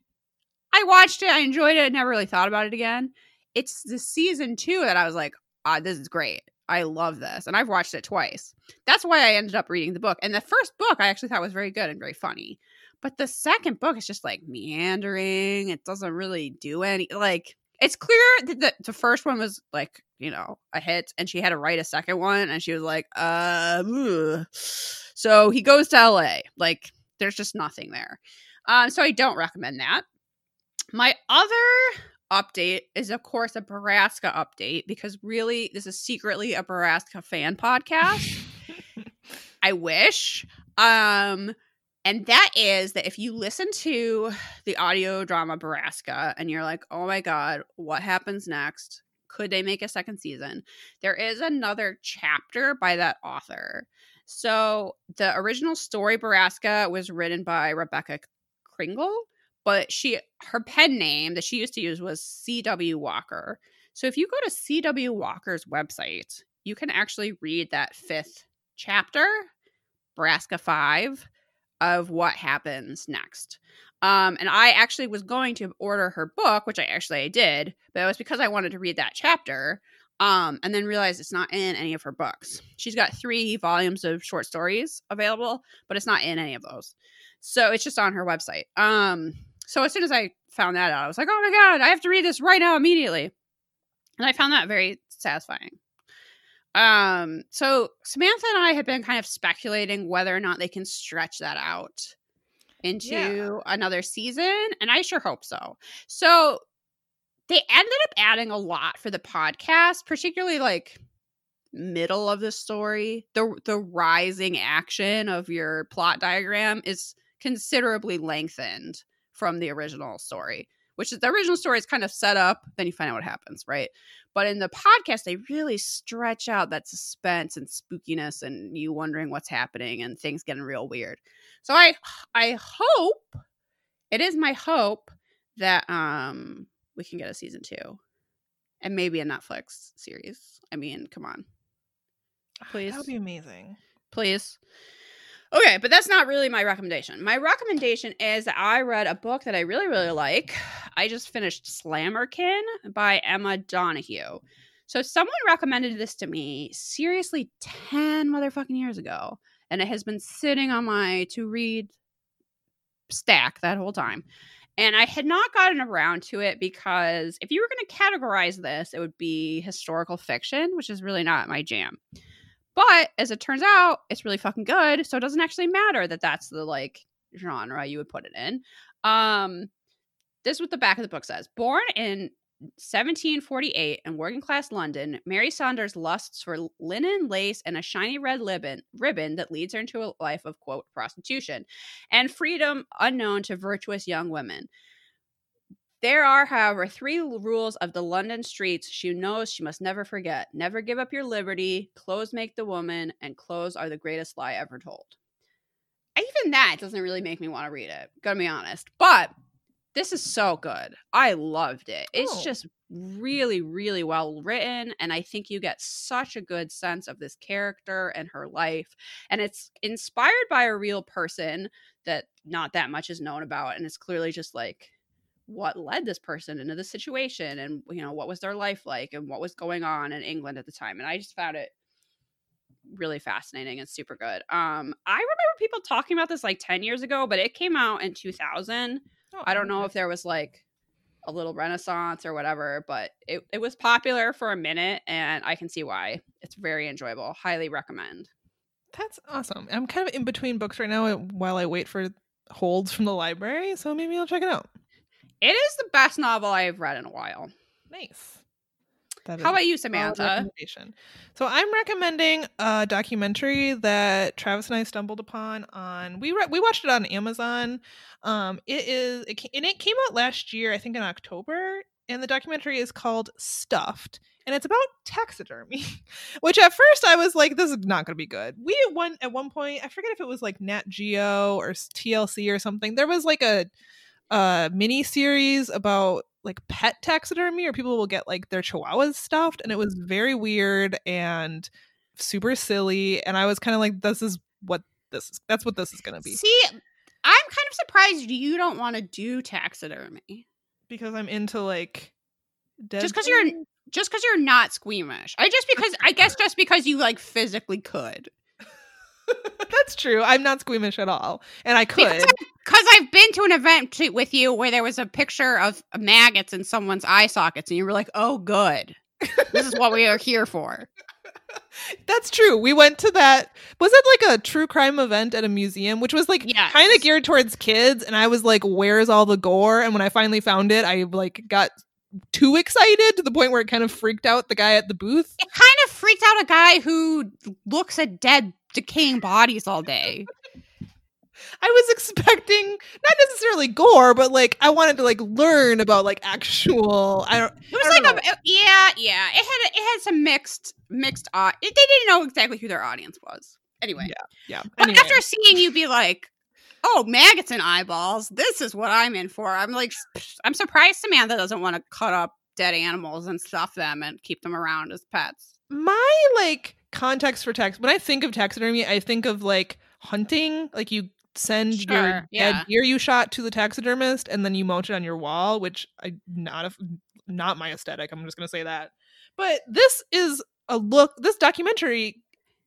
I watched it, I enjoyed it, never really thought about it again. It's the season two that I was like, ah, this is great. I love this. And I've watched it twice. That's why I ended up reading the book. And the first book I actually thought was very good and very funny. But the second book is just like meandering. It doesn't really do any like it's clear that the, the first one was like, you know, a hit and she had to write a second one and she was like, uh ugh. so he goes to LA. Like there's just nothing there. Um, so I don't recommend that. My other update is of course a Borrasca update because really this is secretly a Borrasca fan podcast. I wish. Um and that is that if you listen to the audio drama Borrasca and you're like, "Oh my god, what happens next? Could they make a second season?" There is another chapter by that author. So, the original story Borrasca was written by Rebecca Kringle, but she her pen name that she used to use was C.W. Walker. So if you go to C.W. Walker's website, you can actually read that fifth chapter, Borrasca 5, of what happens next. Um, and I actually was going to order her book, which I actually I did, but it was because I wanted to read that chapter. Um, and then realized it's not in any of her books. She's got three volumes of short stories available, but it's not in any of those. So it's just on her website. Um, so as soon as I found that out, I was like, oh my God, I have to read this right now immediately. And I found that very satisfying. Um, so Samantha and I had been kind of speculating whether or not they can stretch that out into Yeah. another season, and I sure hope so. So they ended up adding a lot for the podcast, particularly like middle of the story. The the rising action of your plot diagram is considerably lengthened from the original story, which is the original story is kind of set up, then you find out what happens, right? But in the podcast, they really stretch out that suspense and spookiness and you wondering what's happening and things getting real weird. So I I hope it is my hope that um we can get a season two. And maybe a Netflix series. I mean, come on. Please. That would be amazing. Please. Okay, but that's not really my recommendation. My recommendation is that I read a book that I really, really like. I just finished Slammerkin by Emma Donoghue. So someone recommended this to me seriously 10 motherfucking years ago. And it has been sitting on my to read stack that whole time. And I had not gotten around to it because if you were going to categorize this, it would be historical fiction, which is really not my jam. But as it turns out, it's really fucking good. So it doesn't actually matter that that's the like genre you would put it in. Um, this is what the back of the book says. Born in 1748 in working class London, Mary Saunders lusts for linen, lace, and a shiny red ribbon, ribbon that leads her into a life of, quote, prostitution and freedom unknown to virtuous young women. There are, however, three rules of the London streets she knows she must never forget never give up your liberty, clothes make the woman, and clothes are the greatest lie ever told. Even that doesn't really make me want to read it, gonna be honest. But this is so good. I loved it. It's Oh. just really, really well written. And I think you get such a good sense of this character and her life. And it's inspired by a real person that not that much is known about. And it's clearly just like what led this person into this situation and you know what was their life like and what was going on in England at the time. And I just found it really fascinating and super good. Um I remember people talking about this like 10 years ago, but it came out in 2000. Oh, I don't know if there was like a little renaissance or whatever, but it, it was popular for a minute and I can see why. It's very enjoyable. Highly recommend. That's awesome. I'm kind of in between books right now while I wait for holds from the library, so maybe I'll check it out. It is the best novel I've read in a while. Nice. That How is about you, Samantha? So I'm recommending a documentary that Travis and I stumbled upon on we re- we watched it on Amazon. Um, it is it, ca- and it came out last year, I think in October, and the documentary is called Stuffed, and it's about taxidermy. Which at first I was like, this is not going to be good. We at one at one point, I forget if it was like Nat Geo or TLC or something. There was like a a mini series about like pet taxidermy or people will get like their chihuahuas stuffed and it was very weird and super silly and i was kind of like this is what this is that's what this is going to be See, I'm kind of surprised you don't want to do taxidermy. because i'm into like Just 'cause you're- Just because you're not squeamish. I just because I guess just because you like physically could. That's true. I'm not squeamish at all. And i could. Because I've been to an event to, with you where there was a picture of maggots in someone's eye sockets, and you were like, "Oh, good, this is what we are here for." that's true. We went to that. Was it like a true crime event at a museum which was like Yes. kind of geared towards kids and i was like where's all the gore? And when i finally found it i like got too excited to the point where it kind of freaked out the guy at the booth. It kind of freaked out a guy who looks at dead, decaying bodies all day. I was expecting not necessarily gore, but like I wanted to like learn about like actual. I don't. It was don't like a yeah, yeah. It had it had some mixed mixed. Uh, it, they didn't know exactly who their audience was. Anyway, Yeah. but Anyway, after seeing you be like, "Oh, maggots and eyeballs," this is what I'm in for. I'm like, I'm surprised Samantha doesn't want to cut up dead animals and stuff them and keep them around as pets. my like context for tax when I think of taxidermy, I think of like hunting, like you send your Sure, dead yeah. deer you shot to the taxidermist and then you mount it on your wall, which I not a, not my aesthetic. I'm just gonna say that. But this is a look. This documentary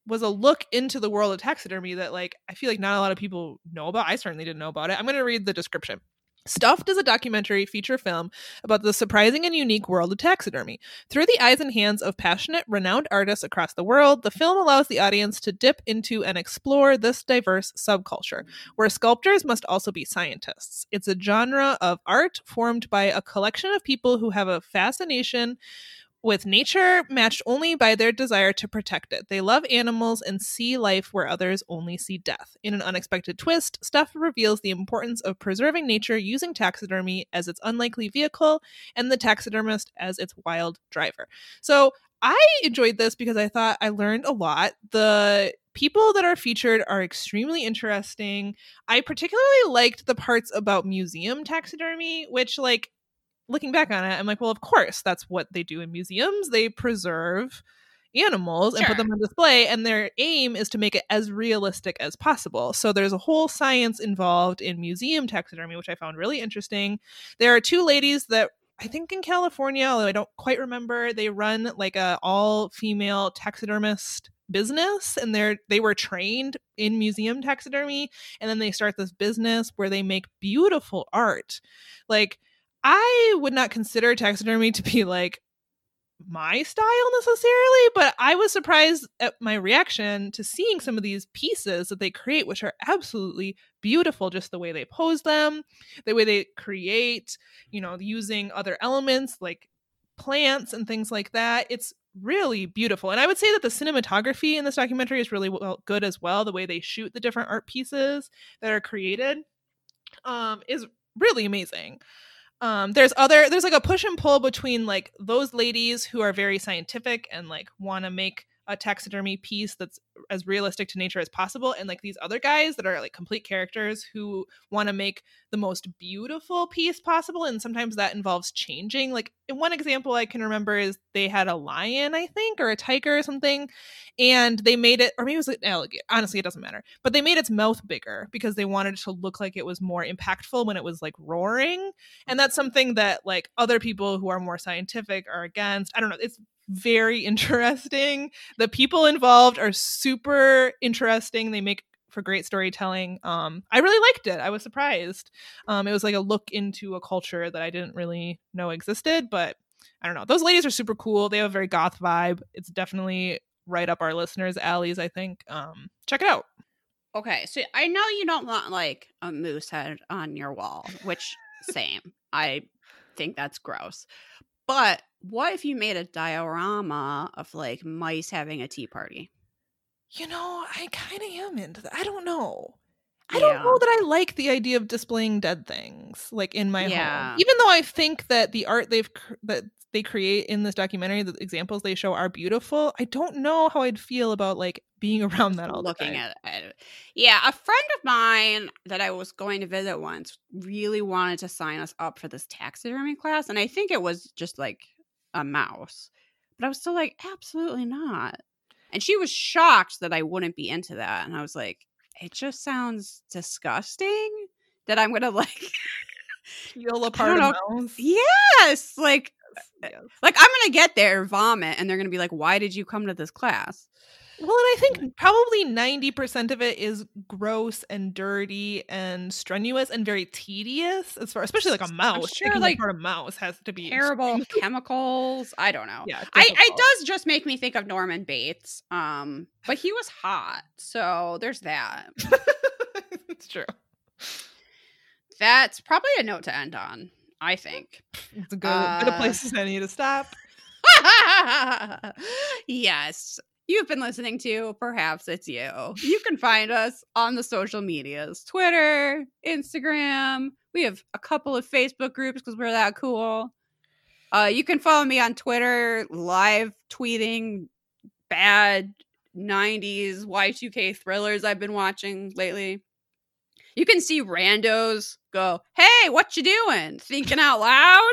was a look into the world of taxidermy that like I feel like not a lot of people know about. I certainly didn't know about it. I'm gonna read the description. Stuffed is a documentary feature film about the surprising and unique world of taxidermy. Through the eyes and hands of passionate, renowned artists across the world, the film allows the audience to dip into and explore this diverse subculture, where sculptors must also be scientists. It's a genre of art formed by a collection of people who have a fascination with nature matched only by their desire to protect it. They love animals and see life where others only see death. In an unexpected twist, Stuff reveals the importance of preserving nature using taxidermy as its unlikely vehicle and the taxidermist as its wild driver. So I enjoyed this because I thought I learned a lot. The people that are featured are extremely interesting. I particularly liked the parts about museum taxidermy, which, like, looking back on it, I'm like, well, of course, that's what they do in museums. They preserve animals and put them on display, and their aim is to make it as realistic as possible. So there's a whole science involved in museum taxidermy, which I found really interesting. There are two ladies that I think in California, although I don't quite remember, they run like a all female taxidermist business and they're they were trained in museum taxidermy and then they start this business where they make beautiful art. Like I would not consider taxidermy to be like my style necessarily, but I was surprised at my reaction to seeing some of these pieces that they create, which are absolutely beautiful, just the way they pose them, the way they create, you know, using other elements like plants and things like that. It's really beautiful. And I would say that the cinematography in this documentary is really well, good as well. The way they shoot the different art pieces that are created um, is really amazing um there's other there's like a push and pull between like those ladies who are very scientific and like want to make a taxidermy piece that's as realistic to nature as possible and like these other guys that are like complete characters who want to make the most beautiful piece possible and sometimes that involves changing like one example i can remember is they had a lion i think or a tiger or something and they made it or maybe it was an alligator honestly it doesn't matter but they made its mouth bigger because they wanted it to look like it was more impactful when it was like roaring and that's something that like other people who are more scientific are against i don't know it's very interesting. The people involved are super interesting. They make for great storytelling um i really liked it. I was surprised. Um it was like a look into a culture that i didn't really know existed but i don't know. Those ladies are super cool. They have a very goth vibe. It's definitely right up our listeners alleys i think. Um check it out. Okay, so I know you don't want like a moose head on your wall, which same. I think that's gross. But what if you made a diorama of like mice having a tea party? You know, I kind of am into that. I don't know. I don't know that I like the idea of displaying dead things like in my Yeah. home. Even though I think that the art they've cr- that they create in this documentary, the examples they show are beautiful. I don't know how I'd feel about like being around that all looking the time. at it. Yeah, a friend of mine that I was going to visit once really wanted to sign us up for this taxidermy class, and I think it was just like a mouse. But I was still like, absolutely not. And she was shocked that I wouldn't be into that, and I was like, it just sounds disgusting that I'm gonna like Peel apart a know. mouse. yes, like eh, Yes. like I'm gonna get there, vomit, and they're gonna be like, why did you come to this class? Well, and I think probably 90% of it is gross and dirty and strenuous and very tedious as far especially like a mouse. sure, like, a mouse has to be terrible chemicals. I don't know. Yeah, I it does just make me think of Norman Bates. Um, but he was hot, so there's that. it's true. That's probably a note to end on. I think. It's a good, good a Uh, place as any to stop. yes. You've been listening to Perhaps It's You. You can find us on the social medias Twitter, Instagram. We have a couple of Facebook groups because we're that cool. Uh, you can follow me on Twitter, live tweeting bad 90s Y2K thrillers I've been watching lately. You can see randos go, hey, what you doing? Thinking out loud?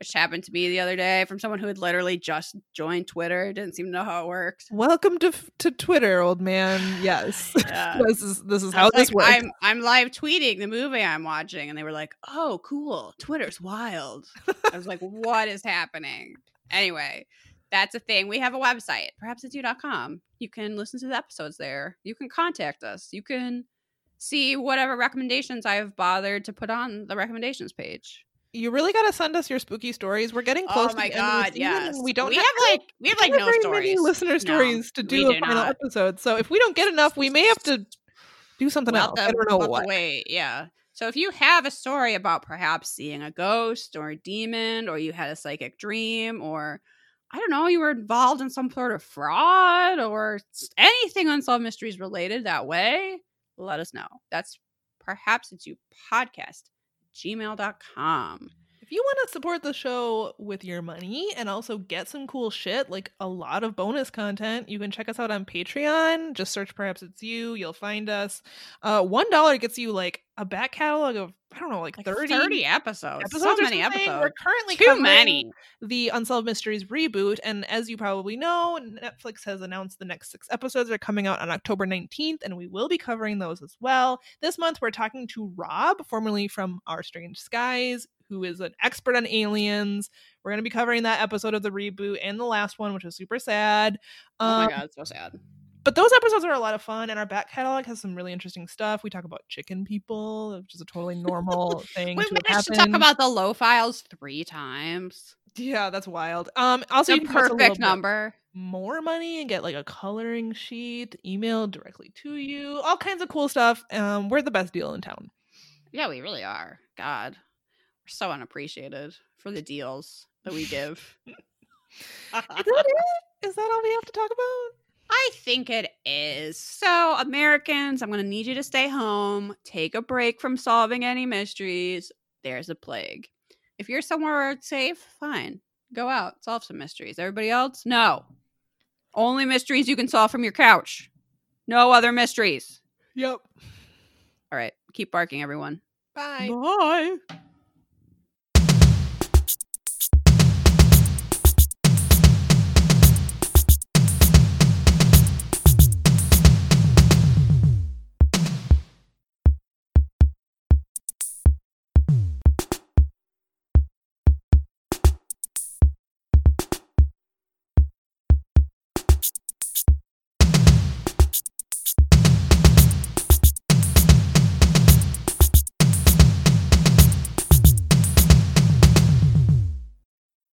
Which happened to me the other day from someone who had literally just joined Twitter, didn't seem to know how it works. Welcome to to Twitter, old man. Yes, Yeah. this is this is how was this like, works. I'm I'm live tweeting the movie I'm watching, and they were like, "Oh, cool! Twitter's wild." I was like, "What is happening?" Anyway, that's a thing. We have a website, perhapsitsyou.com. You can listen to the episodes there. You can contact us. You can see whatever recommendations I've bothered to put on the recommendations page. You really got to send us your spooky stories. We're getting oh close. Oh my to the end of the god, yes. and We don't We have, have like we have like no very stories. many listener No, stories to we do a do final not. episode. So if we don't get enough, we may have to do something We'll else. I don't know we'll what. Wait, yeah. So if you have a story about perhaps seeing a ghost or a demon, or you had a psychic dream, or I don't know, you were involved in some sort of fraud or anything unsolved mysteries related that way, let us know. That's perhaps it's you podcast gmail.com. If you want to support the show with your money and also get some cool shit, like a lot of bonus content, you can check us out on Patreon. Just search Perhaps It's You. You'll find us. Uh, $1 gets you like a back catalog of, I don't know, like, Like 30, 30, episodes. episodes. so many something. episodes. We're currently Too many. the Unsolved Mysteries reboot. And as you probably know, Netflix has announced the next six episodes are coming out on October 19th, and we will be covering those as well. This month, we're talking to Rob, formerly from Our Strange Skies, who is an expert on aliens. We're going to be covering that episode of the reboot and the last one, which was super sad. oh my Um, god, so sad. but those episodes are a lot of fun, and our back catalog has some really interesting stuff. We talk about chicken people, which is a totally normal thing. We to managed to talk about the low files three times. yeah, that's wild. Um, also, The you can give us a perfect number. more money and get like a coloring sheet emailed directly to you. All kinds of cool stuff. Um, we're the best deal in town. Yeah, we really are. God, so unappreciated for the deals that we give. Is that it? Is that all we have to talk about? I think it is. So, Americans, I'm going to need you to stay home, take a break from solving any mysteries. There's a plague. If you're somewhere safe, fine. Go out, solve some mysteries. Everybody else, no. Only mysteries you can solve from your couch. No other mysteries. Yep. All right, keep barking, everyone. Bye. Bye.